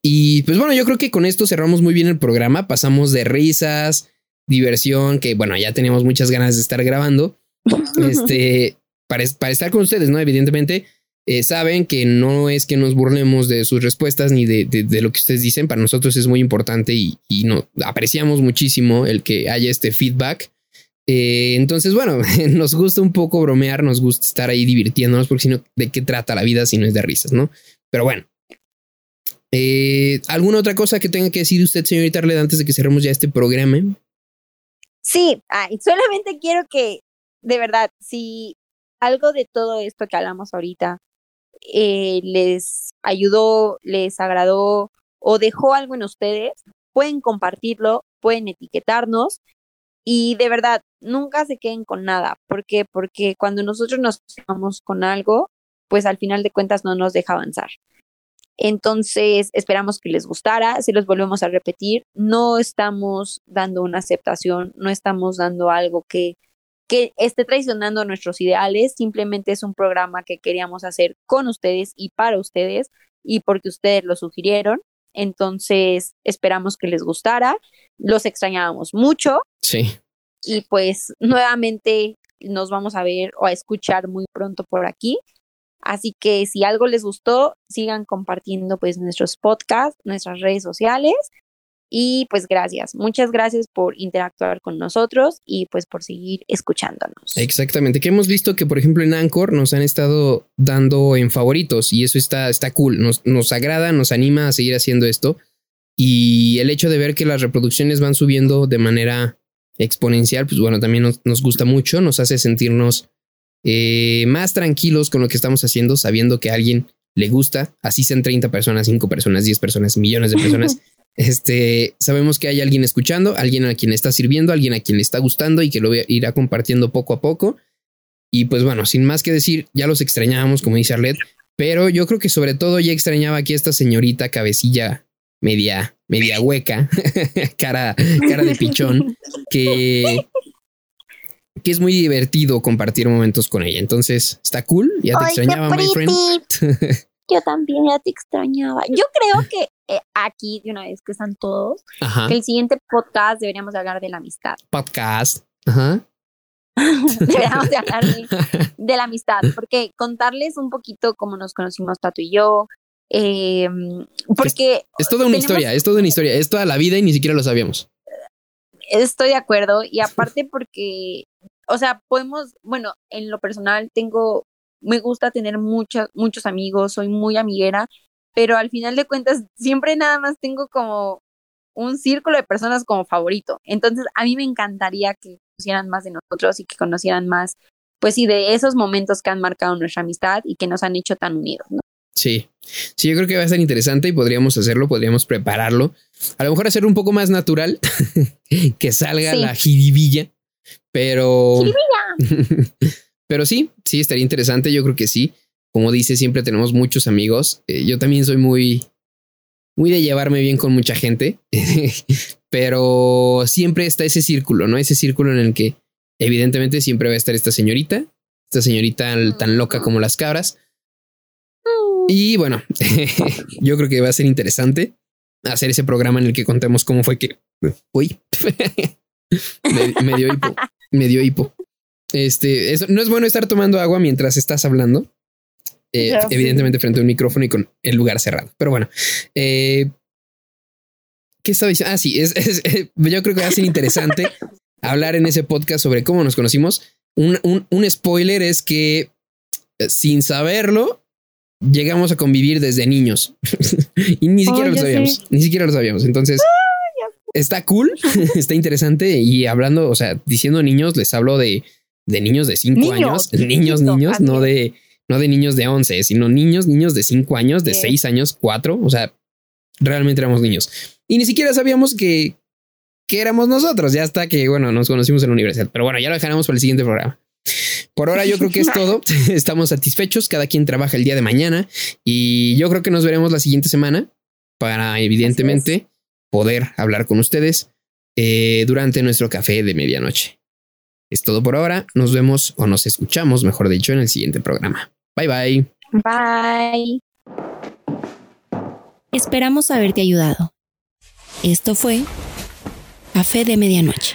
Y pues bueno, yo creo que con esto cerramos muy bien el programa. Pasamos de risas, diversión, que bueno, ya teníamos muchas ganas de estar grabando. [laughs] Este, para, para estar con ustedes, ¿no? Evidentemente, eh, saben que no es que nos burlemos de sus respuestas ni de, lo que ustedes dicen. Para nosotros es muy importante y, no, apreciamos muchísimo el que haya este feedback. Eh, entonces, bueno, [laughs] nos gusta un poco bromear, nos gusta estar ahí divirtiéndonos, porque si no, ¿de qué trata la vida si no es de risas, no? Pero bueno. Eh, ¿Alguna otra cosa que tenga que decir usted, señorita Arleda, antes de que cerremos ya este programa? Sí, ay, solamente quiero que, de verdad, si algo de todo esto que hablamos ahorita eh, les ayudó, les agradó o dejó algo en ustedes, pueden compartirlo, pueden etiquetarnos y de verdad, nunca se queden con nada. ¿Por qué? Porque cuando nosotros nos quedamos con algo, pues al final de cuentas no nos deja avanzar. Entonces, esperamos que les gustara. Si los volvemos a repetir, no estamos dando una aceptación, no estamos dando algo que, que esté traicionando nuestros ideales. Simplemente es un programa que queríamos hacer con ustedes y para ustedes y porque ustedes lo sugirieron. Entonces, esperamos que les gustara. Los extrañábamos mucho. Sí. Y pues nuevamente nos vamos a ver o a escuchar muy pronto por aquí. Así que si algo les gustó, sigan compartiendo pues nuestros podcasts, nuestras redes sociales. Y pues gracias, muchas gracias por interactuar con nosotros y pues por seguir escuchándonos. Exactamente, que hemos visto que por ejemplo en Anchor nos han estado dando en favoritos y eso está, está cool, nos, nos agrada, nos anima a seguir haciendo esto. Y el hecho de ver que las reproducciones van subiendo de manera exponencial, pues bueno, también nos, nos gusta mucho, nos hace sentirnos eh, más tranquilos con lo que estamos haciendo, sabiendo que a alguien le gusta, así sean 30 personas, 5 personas, 10 personas, millones de personas. [laughs] este, sabemos que hay alguien escuchando, alguien a quien está sirviendo, alguien a quien le está gustando y que lo irá compartiendo poco a poco. Y pues bueno, sin más que decir, ya los extrañábamos, como dice Arlet, pero yo creo que sobre todo ya extrañaba aquí a esta señorita cabecilla media, media hueca, [laughs] cara, cara de pichón, que que es muy divertido compartir momentos con ella. Entonces, está cool. Ya te extrañaba, my friend. [laughs] Yo también ya te extrañaba. Yo creo que eh, aquí, de una vez que están todos, que el siguiente podcast deberíamos hablar de la amistad. Podcast. Ajá. [laughs] deberíamos hablar [laughs] de, la amistad, porque contarles un poquito cómo nos conocimos Tato y yo. Em, porque es, toda una historia, es toda una historia, es toda la vida y ni siquiera lo sabíamos. Estoy de acuerdo y aparte porque o sea, podemos, bueno, en lo personal tengo, me gusta tener muchos, muchos amigos, soy muy amiguera, pero al final de cuentas siempre nada más tengo como un círculo de personas como favorito. Entonces, a mí me encantaría que conocieran más de nosotros y que conocieran más, pues sí, de esos momentos que han marcado nuestra amistad y que nos han hecho tan unidos, ¿no? Sí, sí, yo creo que va a ser interesante y podríamos hacerlo, podríamos prepararlo. A lo mejor hacerlo un poco más natural, [laughs] que salga la jiribilla pero. [laughs] pero sí, sí, estaría interesante. Yo creo que sí. Como dice, siempre tenemos muchos amigos. Eh, yo también soy muy. Muy de llevarme bien con mucha gente. [laughs] pero siempre está ese círculo, ¿no? Ese círculo en el que, evidentemente, siempre va a estar esta señorita. Esta señorita tan loca como las cabras. Y bueno, [laughs] yo creo que va a ser interesante hacer ese programa en el que contemos cómo fue que. Uy, [laughs] me, dio hipo. Me dio hipo. Este, eso, no es bueno estar tomando agua mientras estás hablando. Eh, evidentemente frente a un micrófono y con el lugar cerrado. Pero bueno, eh, ¿qué estaba diciendo? Ah, sí, es, yo creo que va a ser interesante [laughs] hablar en ese podcast sobre cómo nos conocimos. Un, un, spoiler es que eh, sin saberlo, llegamos a convivir desde niños [laughs] y ni siquiera lo sabíamos, ni siquiera lo sabíamos. Entonces, está cool, [laughs] está interesante. Y hablando, o sea, diciendo niños, les hablo de, de niños de 5 años, [laughs] niños, niños, no de, no de niños de 11, sino niños, niños de 5 años, de 6 años, 4. O sea, realmente éramos niños. Y ni siquiera sabíamos que, que éramos nosotros, ya hasta que, bueno, nos conocimos en la universidad. Pero bueno, ya lo dejaremos para el siguiente programa. Por ahora yo creo que es todo. [laughs] Estamos satisfechos. Cada quien trabaja el día de mañana y yo creo que nos veremos la siguiente semana para evidentemente poder hablar con ustedes eh, durante nuestro café de medianoche. Es todo por ahora. Nos vemos o nos escuchamos, mejor dicho, en el siguiente programa. Bye bye. Bye. Esperamos haberte ayudado. Esto fue Café de Medianoche.